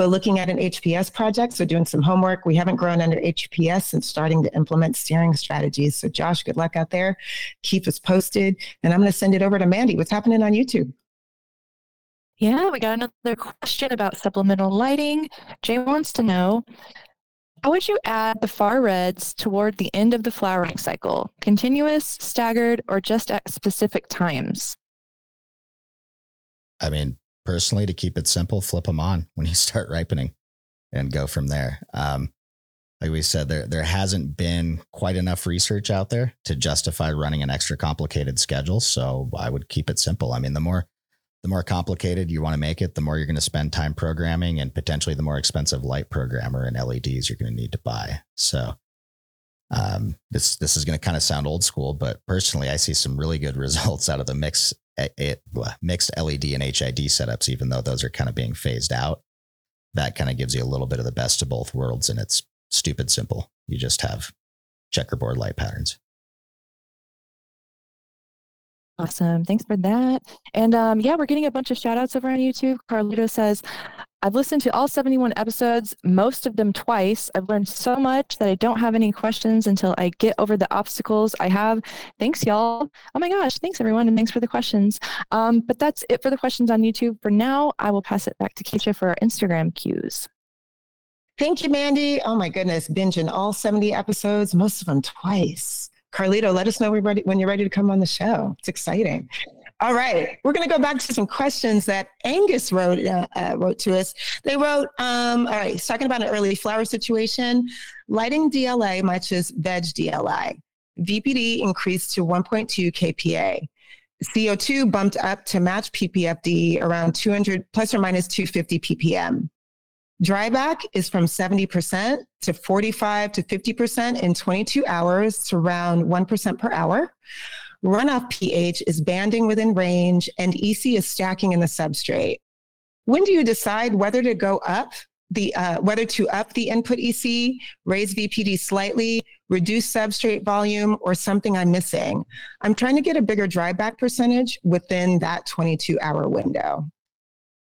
but looking at an HPS project, so doing some homework. We haven't grown under HPS and starting to implement steering strategies. So, Josh, good luck out there. Keep us posted. And I'm going to send it over to Mandy. What's happening on YouTube? Yeah, we got another question about supplemental lighting. Jay wants to know how would you add the far reds toward the end of the flowering cycle? Continuous, staggered, or just at specific times? I mean, personally, to keep it simple, flip them on when you <laughs> start ripening and go from there. Um, like we said, there there hasn't been quite enough research out there to justify running an extra complicated schedule. So I would keep it simple. I mean, the more the more complicated you want to make it, the more you're going to spend time programming, and potentially the more expensive light programmer and LEDs you're going to need to buy. So um, this this is going to kind of sound old school, but personally, I see some really good <laughs> results out of the mix it, mixed LED and HID setups, even though those are kind of being phased out. That kind of gives you a little bit of the best of both worlds, and it's stupid simple. You just have checkerboard light patterns. Awesome. Thanks for that. And um, yeah, we're getting a bunch of shout outs over on YouTube. Carlito says, I've listened to all 71 episodes, most of them twice. I've learned so much that I don't have any questions until I get over the obstacles I have. Thanks, y'all. Oh my gosh. Thanks, everyone. And thanks for the questions. Um, but that's it for the questions on YouTube. For now, I will pass it back to Kaisha for our Instagram cues. Thank you, Mandy. Oh my goodness. Binging all 70 episodes, most of them twice. Carlito, let us know when you're ready to come on the show. It's exciting. All right, we're going to go back to some questions that Angus wrote uh, uh, wrote to us. They wrote, um, all right, he's talking about an early flower situation. Lighting DLI matches veg DLI. VPD increased to 1.2 kPa. CO2 bumped up to match PPFD around 200 plus or minus 250 ppm. Dryback is from 70% to 45 to 50% in 22 hours to around 1% per hour. Runoff pH is banding within range and EC is stacking in the substrate. When do you decide whether to go up the uh, whether to up the input EC, raise VPD slightly, reduce substrate volume, or something I'm missing? I'm trying to get a bigger dryback percentage within that 22 hour window.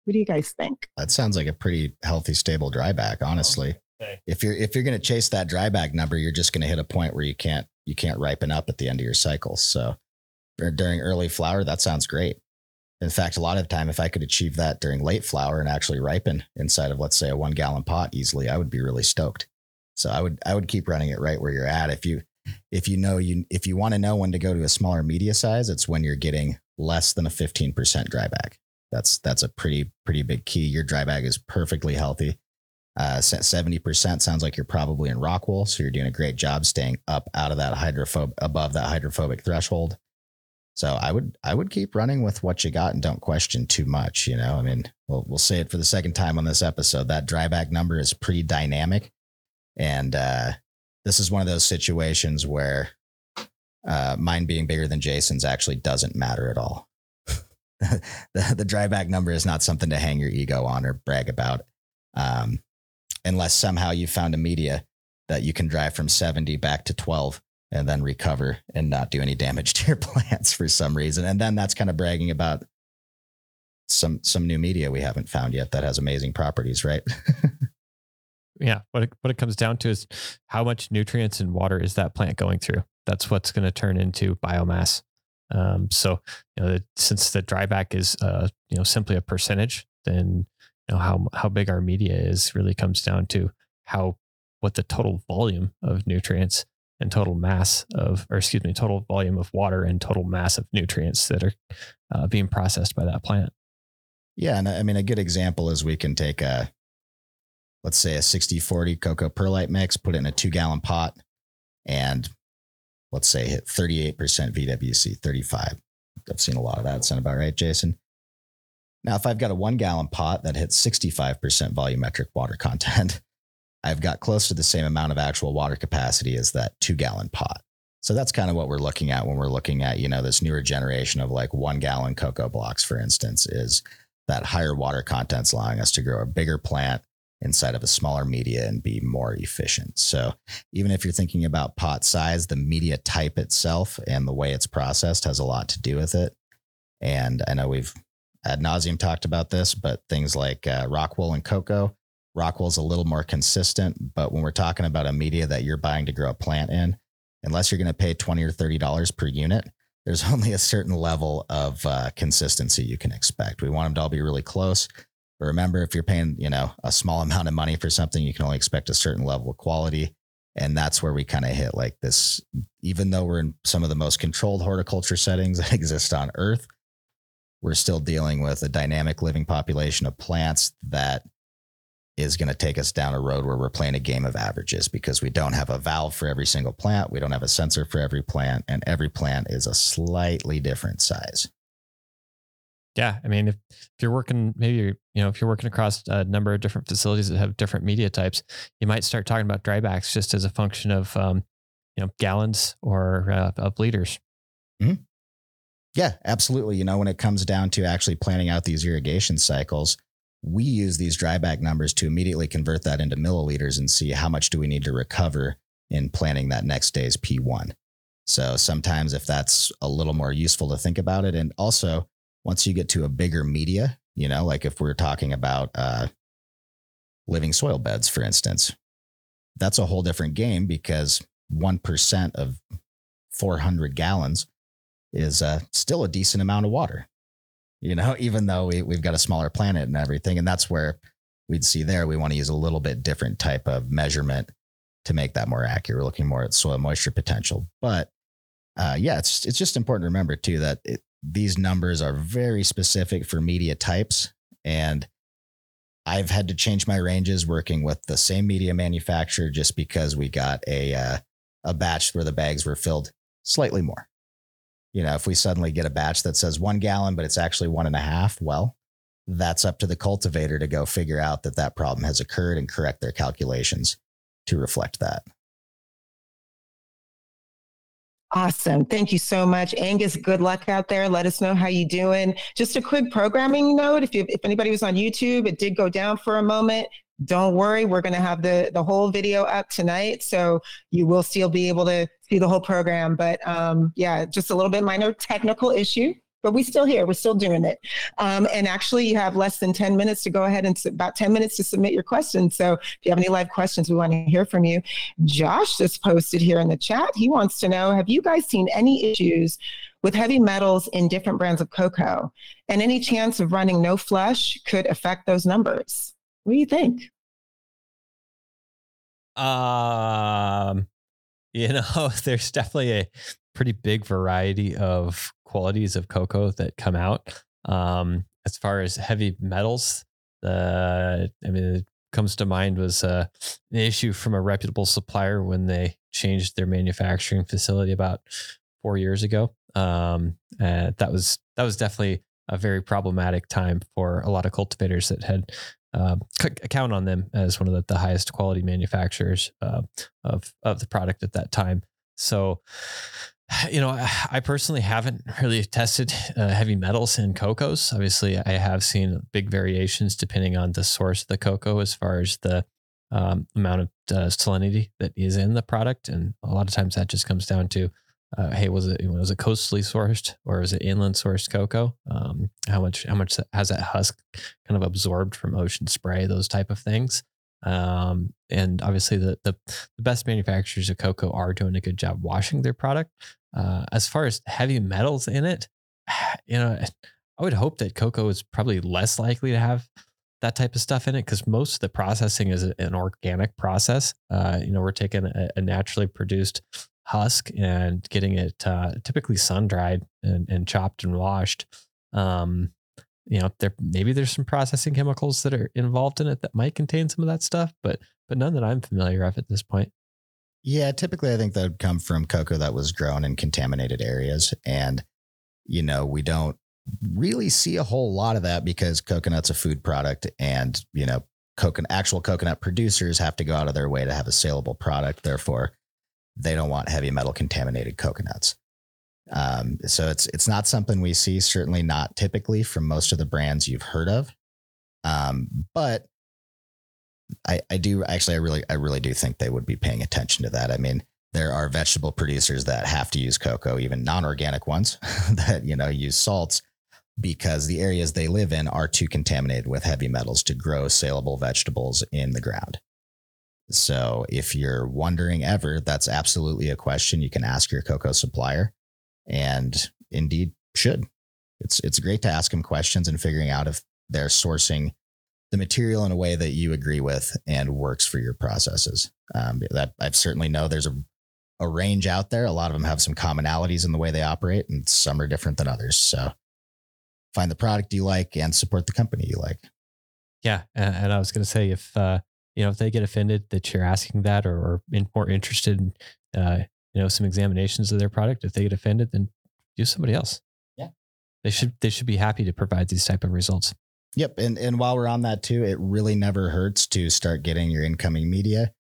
What do you guys think? That sounds like a pretty healthy, stable dryback, honestly. Okay. If you're if you're going to chase that dryback number, you're just going to hit a point where you can't you can't ripen up at the end of your cycles. So during early flower, that sounds great. In fact, a lot of the time, if I could achieve that during late flower and actually ripen inside of let's say a one gallon pot easily, I would be really stoked. So I would I would keep running it right where you're at. If you if you know you if you want to know when to go to a smaller media size, it's when you're getting less than a 15% dryback. That's that's a pretty pretty big key. Your dryback is perfectly healthy. Uh, seventy percent sounds like you're probably in rock wool, so you're doing a great job staying up out of that hydrophobe above that hydrophobic threshold. So I would I would keep running with what you got and don't question too much. You know, I mean, we'll we'll say it for the second time on this episode. That dryback number is pretty dynamic, and uh, this is one of those situations where uh, mine being bigger than Jason's actually doesn't matter at all. <laughs> the, the dryback number is not something to hang your ego on or brag about. Um, unless somehow you found a media that you can drive from 70 back to 12 and then recover and not do any damage <laughs> to your plants for some reason. And then that's kind of bragging about some some new media we haven't found yet that has amazing properties, right? <laughs> yeah what it, what it comes down to is how much nutrients and water is that plant going through that's what's going to turn into biomass um, so you know since the dryback is uh, you know simply a percentage then you know how how big our media is really comes down to how what the total volume of nutrients and total mass of or excuse me total volume of water and total mass of nutrients that are uh, being processed by that plant. Yeah, and I mean a good example is we can take a let's say a 60 40 coco perlite mix, put it in a two gallon pot, and let's say hit 38% VWC, 35. I've seen a lot of that. Sound about right, Jason? Now, if I've got a one gallon pot that hits 65% volumetric water content, <laughs> I've got close to the same amount of actual water capacity as that two gallon pot. So that's kind of what we're looking at when we're looking at, you know, this newer generation of like one gallon coco blocks, for instance, is that higher water content's allowing us to grow a bigger plant inside of a smaller media and be more efficient. So even if you're thinking about pot size, the media type itself and the way it's processed has a lot to do with it. And I know we've ad nauseum talked about this, but things like uh, rock wool and coco, is a little more consistent. But when we're talking about a media that you're buying to grow a plant in, unless you're going to pay 20 or $30 per unit, there's <laughs> only a certain level of uh, consistency you can expect. We want them to all be really close. But remember, if you're paying, you know, a small amount of money for something, you can only expect a certain level of quality. And that's where we kind of hit like this, even though we're in some of the most controlled horticulture settings <laughs> that exist on earth, we're still dealing with a dynamic living population of plants that is going to take us down a road where we're playing a game of averages because we don't have a valve for every single plant. We don't have a sensor for every plant, and every plant is a slightly different size. Yeah, I mean, if, if you're working, maybe you're, you know, if you're working across a number of different facilities that have different media types, you might start talking about drybacks just as a function of, um, you know, gallons or uh, of liters. Mm-hmm. Yeah, absolutely. You know, when it comes down to actually planning out these irrigation cycles, we use these dryback numbers to immediately convert that into milliliters and see how much do we need to recover in planning that next day's P1. So sometimes if that's a little more useful to think about it, and also once you get to a bigger media, you know, like if we're talking about uh, living soil beds, for instance, that's a whole different game because 1% of 400 gallons is uh, still a decent amount of water, you know, <laughs> even though we, we've got a smaller planet and everything. And that's where we'd see there, we want to use a little bit different type of measurement to make that more accurate. We're looking more at soil moisture potential. But uh, yeah, it's, it's just important to remember too that it, these numbers are very specific for media types. And I've had to change my ranges working with the same media manufacturer just because we got a uh, a batch where the bags were filled slightly more. You know, if we suddenly get a batch that says one gallon, but it's actually one and a half, well, that's up to the cultivator to go figure out that that problem has occurred and correct their calculations to reflect that. Awesome. Thank you so much. Angus, good luck out there. Let us know how you doing. Just a quick programming note. If you if anybody was on YouTube, it did go down for a moment. Don't worry, we're going to have the the whole video up tonight, so you will still be able to see the whole program. But um, yeah, just a little bit minor technical issue but we're still here. We're still doing it. Um, and actually, you have less than 10 minutes to go ahead and about 10 minutes to submit your questions. So if you have any live questions, we want to hear from you. Josh just posted here in the chat. He wants to know Have you guys seen any issues with heavy metals in different brands of coco? And any chance of running no flush could affect those numbers? What do you think? Um, <laughs> you know, <laughs> there's definitely a pretty big variety of qualities of coco that come out. Um, as far as heavy metals, uh, I mean, it comes to mind was uh, an issue from a reputable supplier when they changed their manufacturing facility about four years ago. Um, that was that was definitely a very problematic time for a lot of cultivators that had uh, count on them as one of the, the highest quality manufacturers uh, of of the product at that time. So <sighs> you know, <sighs> I personally haven't really tested uh, heavy metals in cocos. Obviously, I have seen big variations depending on the source of the coco as far as the um, amount of uh, salinity that is in the product, and a lot of times that just comes down to, uh, hey, was it was it coastally sourced or is it inland sourced coco? Um, how much how much has that husk kind of absorbed from ocean spray? Those type of things. Um, and obviously, the, the, the best manufacturers of coco are doing a good job washing their product. Uh, as far as heavy metals in it, <sighs> you know, <sighs> I would hope that coco is probably less likely to have that type of stuff in it because most of the processing is an organic process. Uh, you know, we're taking a, a, naturally produced husk and getting it uh, typically sun dried and, and, chopped and washed. Um, you know, there maybe there's some processing chemicals that are involved in it that might contain some of that stuff, but but none that I'm familiar of at this point. Yeah, typically I think that would come from coco that was grown in contaminated areas. And, you know, we don't really see a whole lot of that because coconut's a food product and, you know, coconut actual coconut producers have to go out of their way to have a saleable product. Therefore, they don't want heavy metal contaminated coconuts. Um, so it's it's not something we see, certainly not typically from most of the brands you've heard of. Um, but I, I do actually I really I really do think they would be paying attention to that. I mean, there are vegetable producers that have to use coco, even non-organic ones <laughs> that you know use salts because the areas they live in are too contaminated with heavy metals to grow saleable vegetables in the ground. So if you're wondering ever, that's absolutely a question you can ask your coco supplier and indeed should. It's it's great to ask them questions and figuring out if they're sourcing the material in a way that you agree with and works for your processes. Um, that I certainly know there's a, a range out there. A lot of them have some commonalities in the way they operate, and some are different than others. So find the product you like and support the company you like. Yeah, and, I was going to say if uh, you know if they get offended that you're asking that, or, or in, more interested in uh, you know some examinations of their product, if they get offended, then use somebody else. Yeah, they should they should be happy to provide these type of results. Yep. And and while we're on that too, it really never hurts to start getting your incoming media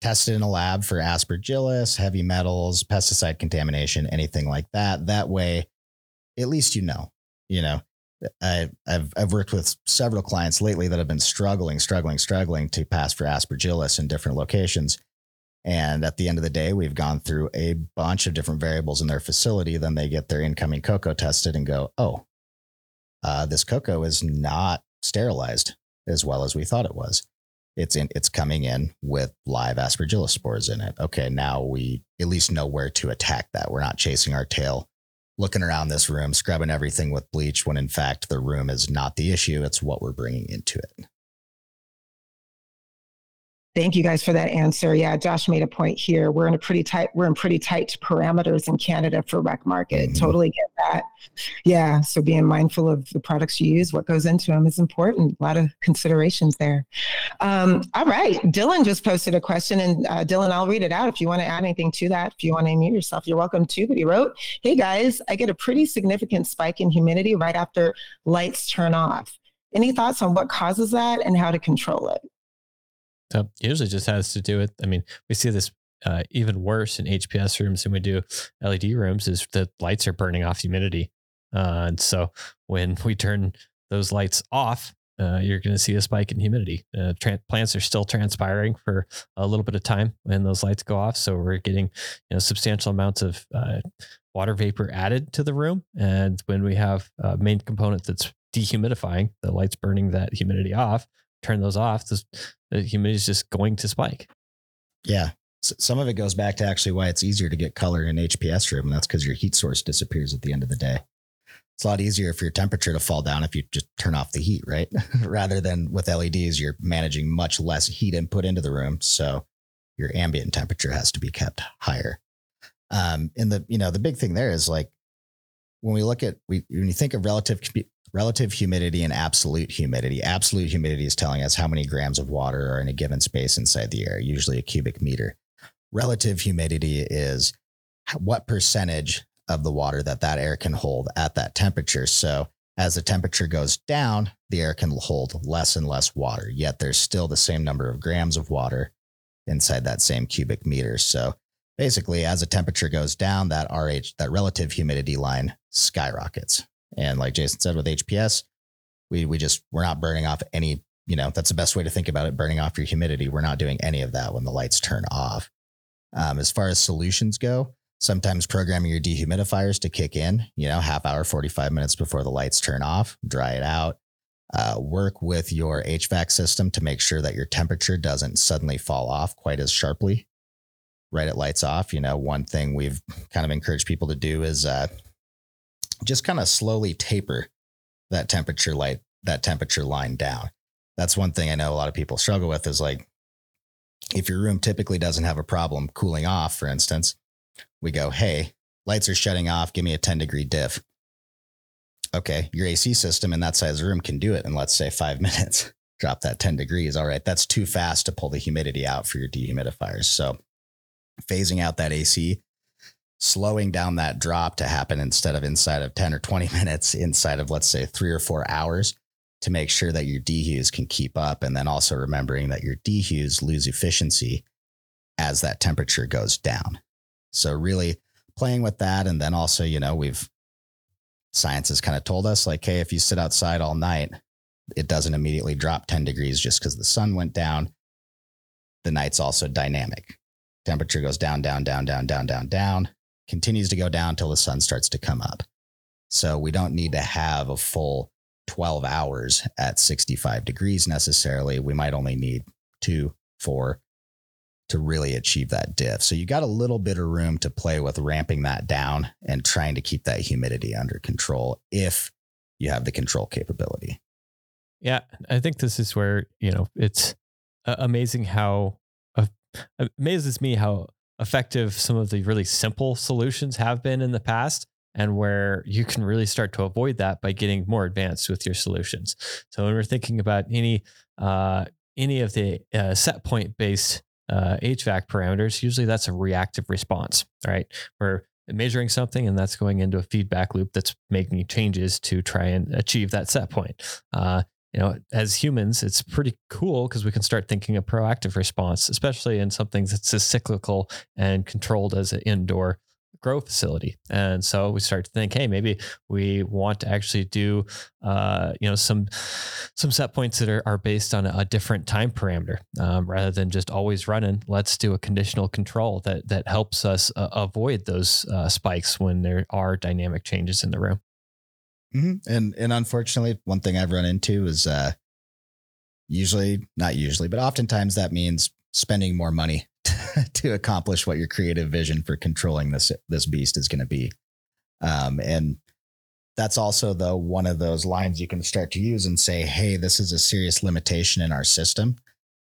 tested in a lab for aspergillus, heavy metals, pesticide contamination, anything like that. That way, at least you know. You know, I, I've I've worked with several clients lately that have been struggling, struggling, struggling to pass for aspergillus in different locations. And at the end of the day, we've gone through a bunch of different variables in their facility. Then they get their incoming coco tested and go, oh, uh, this coco is not sterilized as well as we thought it was. It's in, it's coming in with live aspergillus spores in it. Okay, now we at least know where to attack that. We're not chasing our tail, looking around this room, scrubbing everything with bleach when in fact the room is not the issue. It's what we're bringing into it. Thank you guys for that answer. Yeah, Josh made a point here. We're in a pretty tight, we're in pretty tight parameters in Canada for rec market. Mm-hmm. Totally get that. Yeah. So being mindful of the products you use, what goes into them is important. A lot of considerations there. Um, all right. Dylan just posted a question, and uh, Dylan, I'll read it out if you want to add anything to that. If you want to unmute yourself, you're welcome to. But he wrote, Hey guys, I get a pretty significant spike in humidity right after lights turn off. Any thoughts on what causes that and how to control it? So usually just has to do with, I mean, we see this uh, even worse in HPS rooms than we do LED rooms is the lights are burning off humidity. Uh, and so when we turn those lights off, uh, you're going to see a spike in humidity. Uh, plants are still transpiring for a little bit of time when those lights go off, so we're getting you know substantial amounts of uh, water vapor added to the room. And when we have a main component that's dehumidifying, the lights burning that humidity off, turn those off, the, the humidity is just going to spike. Yeah, some of it goes back to actually why it's easier to get color in an HPS room. And that's because your heat source disappears at the end of the day. It's a lot easier for your temperature to fall down if you just turn off the heat, right? <laughs> Rather than with LEDs, you're managing much less heat input into the room. So your ambient temperature has to be kept higher. Um, and the, you know, the big thing there is like when we look at, we, when you think of relative, relative humidity and absolute humidity, absolute humidity is telling us how many grams of water are in a given space inside the air, usually a cubic meter relative humidity is what percentage of the water that that air can hold at that temperature. So as the temperature goes down, the air can hold less and less water, yet there's still the same number of grams of water inside that same cubic meter. So basically, as the temperature goes down, that RH, that relative humidity line skyrockets. And like Jason said with HPS, we, we just, we're not burning off any, you know, that's the best way to think about it, burning off your humidity. We're not doing any of that when the lights turn off. Um, as far as solutions go, sometimes programming your dehumidifiers to kick in, you know, half hour, 45 minutes before the lights turn off, dry it out. Uh, work with your HVAC system to make sure that your temperature doesn't suddenly fall off quite as sharply right at lights off. You know, one thing we've kind of encouraged people to do is uh, just kind of slowly taper that temperature light, that temperature line down. That's one thing I know a lot of people struggle with is like if your room typically doesn't have a problem cooling off, for instance, we go, hey, lights are shutting off. Give me a 10 degree diff. Okay, your AC system in that size room can do it in, let's say, five <laughs> minutes. Drop that 10 degrees. All right, that's too fast to pull the humidity out for your dehumidifiers. So, phasing out that AC, slowing down that drop to happen instead of inside of 10 or 20 <laughs> minutes, inside of, let's say, three or four hours to make sure that your dehues can keep up. And then also remembering that your dehues lose efficiency as that temperature goes down. So really playing with that. And then also, you know, we've science has kind of told us like, hey, if you sit outside all night, it doesn't immediately drop 10 degrees just because the sun went down. The night's also dynamic. Temperature goes down, down, down, down, down, down, down, continues to go down till the sun starts to come up. So we don't need to have a full 12 hours at 65 degrees necessarily. We might only need two, four to really achieve that diff. So you got a little bit of room to play with ramping that down and trying to keep that humidity under control if you have the control capability. Yeah, I think this is where, you know, it's amazing how amazes me how effective some of the really simple solutions have been in the past and where you can really start to avoid that by getting more advanced with your solutions. So when we're thinking about any uh, any of the uh, set point based uh, HVAC parameters, usually that's a reactive response, right? We're measuring something and that's going into a feedback loop that's making changes to try and achieve that set point. You know, as humans, it's pretty cool because we can start thinking a proactive response, especially in something that's as cyclical and controlled as an indoor grow facility. And so we start to think, hey, maybe we want to actually do, uh, you know, some some set points that are, are based on a, a different time parameter um, rather than just always running. Let's do a conditional control that that helps us uh, avoid those uh, spikes when there are dynamic changes in the room. Mm-hmm. And and unfortunately, one thing I've run into is uh, usually not usually, but oftentimes that means spending more money <laughs> to accomplish what your creative vision for controlling this this beast is going to be. Um, and that's also though one of those lines you can start to use and say, "Hey, this is a serious limitation in our system.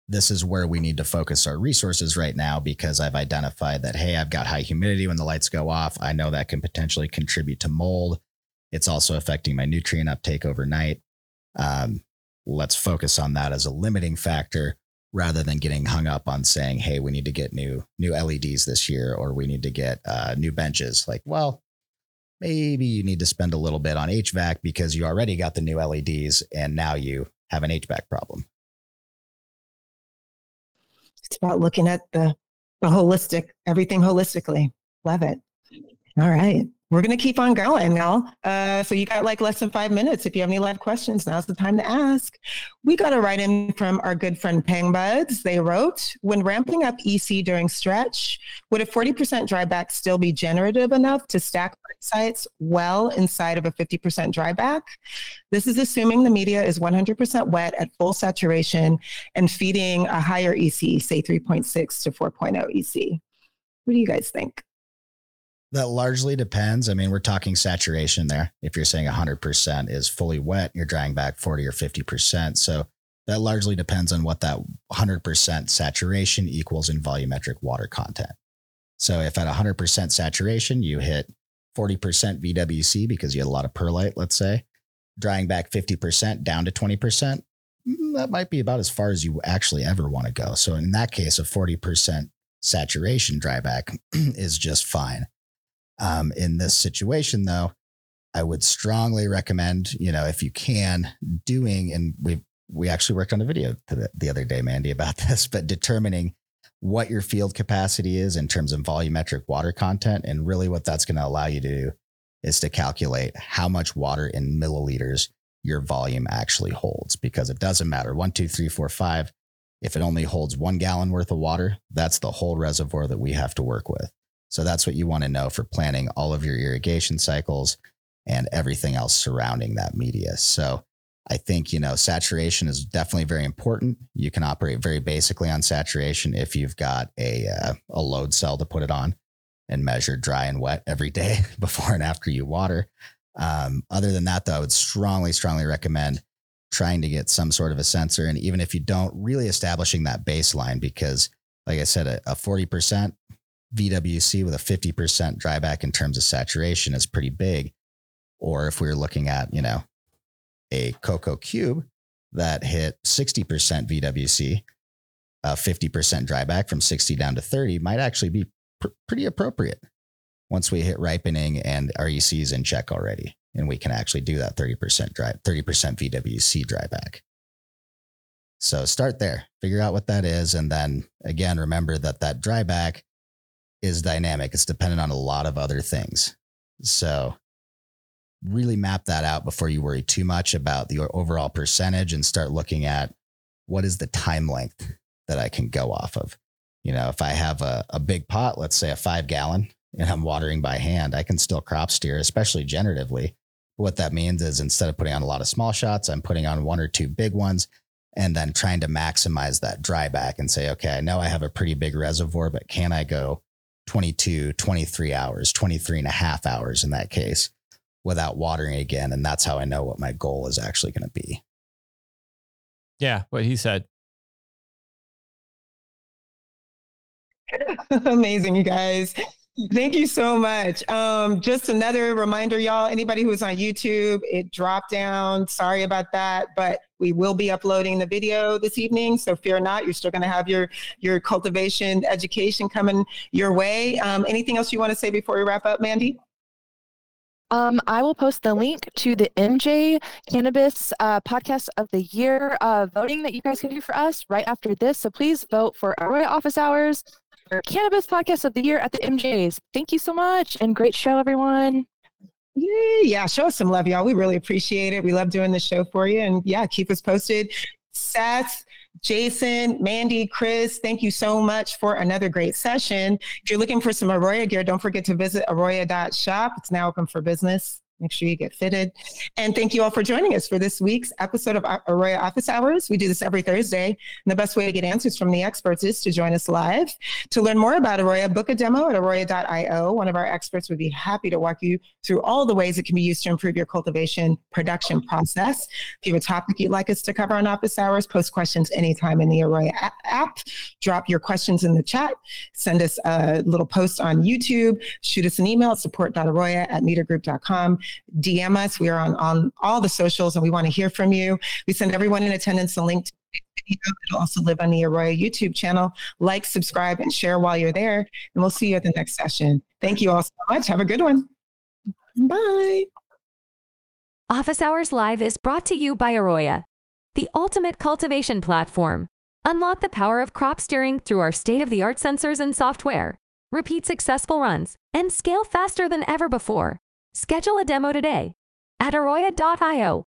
This is where we need to focus our resources right now because I've identified that hey, I've got high humidity when the lights go off. I know that can potentially contribute to mold. It's also affecting my nutrient uptake overnight. Um, let's focus on that as a limiting factor rather than getting hung up on saying, "Hey, we need to get new new LEDs this year, or we need to get uh, new benches." Like, well, maybe you need to spend a little bit on HVAC because you already got the new LEDs, and now you have an HVAC problem. It's about looking at the the holistic, everything holistically. Love it. All right we're going to keep on going now. Uh, so you got like less than five minutes. If you have any live questions, now's the time to ask. We got a write in from our good friend Pang Buds. They wrote, when ramping up EC during stretch, would a 40% dryback still be generative enough to stack sites well inside of a 50% dryback? This is assuming the media is 100% wet at full saturation and feeding a higher EC, say 3.6 to 4.0 EC. What do you guys think? That largely depends. I mean, we're talking saturation there. If you're saying 100% is fully wet, you're drying back 40 or 50%. So that largely depends on what that 100% saturation equals in volumetric water content. So if at 100% saturation, you hit 40% VWC because you had a lot of perlite, let's say, drying back 50% down to 20%, mm, that might be about as far as you actually ever want to go. So in that case, a 40% saturation dryback <clears throat> is just fine. Um, in this situation, though, I would strongly recommend, you know, if you can, doing, and we we actually worked on a video the, the other day, Mandy, about <laughs> this, but determining what your field capacity is in terms of volumetric water content. And really what that's going to allow you to do is to calculate how much water in milliliters your volume actually holds, because it doesn't matter. One, two, three, four, five. If it only holds one gallon worth of water, that's the whole reservoir that we have to work with. So that's what you want to know for planning all of your irrigation cycles and everything else surrounding that media. So I think, you know, saturation is definitely very important. You can operate very basically on saturation if you've got a, uh, a load cell to put it on and measure dry and wet every day <laughs> before and after you water. Um, other than that, though, I would strongly, strongly recommend trying to get some sort of a sensor. And even if you don't, really establishing that baseline because, like I said, a, a 40% VWC with a 50% dryback in terms of saturation is pretty big. Or if we are looking at, you know, a coco cube that hit 60% VWC, a 50% dryback from 60 down to 30 might actually be pr- pretty appropriate once we hit ripening and REC is in check already. And we can actually do that 30% dry, 30% VWC dryback. So start there, figure out what that is. And then again, remember that that dryback is dynamic. It's dependent on a lot of other things. So really map that out before you worry too much about the overall percentage and start looking at what is the time length that I can go off of. You know, if I have a, a big pot, let's say a five gallon, and I'm watering by hand, I can still crop steer, especially generatively. What that means is instead of putting on a lot of small shots, I'm putting on one or two big ones and then trying to maximize that dry back and say, okay, I know I have a pretty big reservoir, but can I go 22, 23 hours, 23 and a half hours in that case without watering again. And that's how I know what my goal is actually going to be. Yeah, what he said. <laughs> Amazing, you guys. Thank you so much. Um, just another reminder, y'all, anybody who's on YouTube, it dropped down. Sorry about that, but we will be uploading the video this evening. So fear not, you're still going to have your, your cultivation education coming your way. Um, anything else you want to say before we wrap up, Mandy? Um, I will post the link to the MJ Cannabis uh, Podcast of the Year uh, voting that you guys can do for us right after this. So please vote for Aroya Office Hours, for Cannabis Podcast of the Year at the MJs. Thank you so much and great show, everyone. Yeah, yeah, show us some love, y'all. We really appreciate it. We love doing the show for you. And yeah, keep us posted. Seth, Jason, Mandy, Chris, thank you so much for another great session. If you're looking for some Aroya gear, don't forget to visit aroya.shop. It's now open for business. Make sure you get fitted. And thank you all for joining us for this week's episode of Aroya Office Hours. We do this every Thursday. And the best way to get answers from the experts is to join us live. To learn more about Aroya, book a demo at aroya.io. One of our experts would be happy to walk you through all the ways it can be used to improve your cultivation production process. If you have a topic you'd like us to cover on office hours, post questions anytime in the Aroya app. Drop your questions in the chat. Send us a little post on YouTube. Shoot us an email at support.aroya at metergroup.com DM us. We are on, on all the socials and we want to hear from you. We send everyone in attendance a link to video. It'll also live on the Aroya YouTube channel. Like, subscribe, and share while you're there. And we'll see you at the next session. Thank you all so much. Have a good one. Bye. Office Hours Live is brought to you by Aroya, the ultimate cultivation platform. Unlock the power of crop steering through our state of the art sensors and software. Repeat successful runs and scale faster than ever before. Schedule a demo today at aroya.io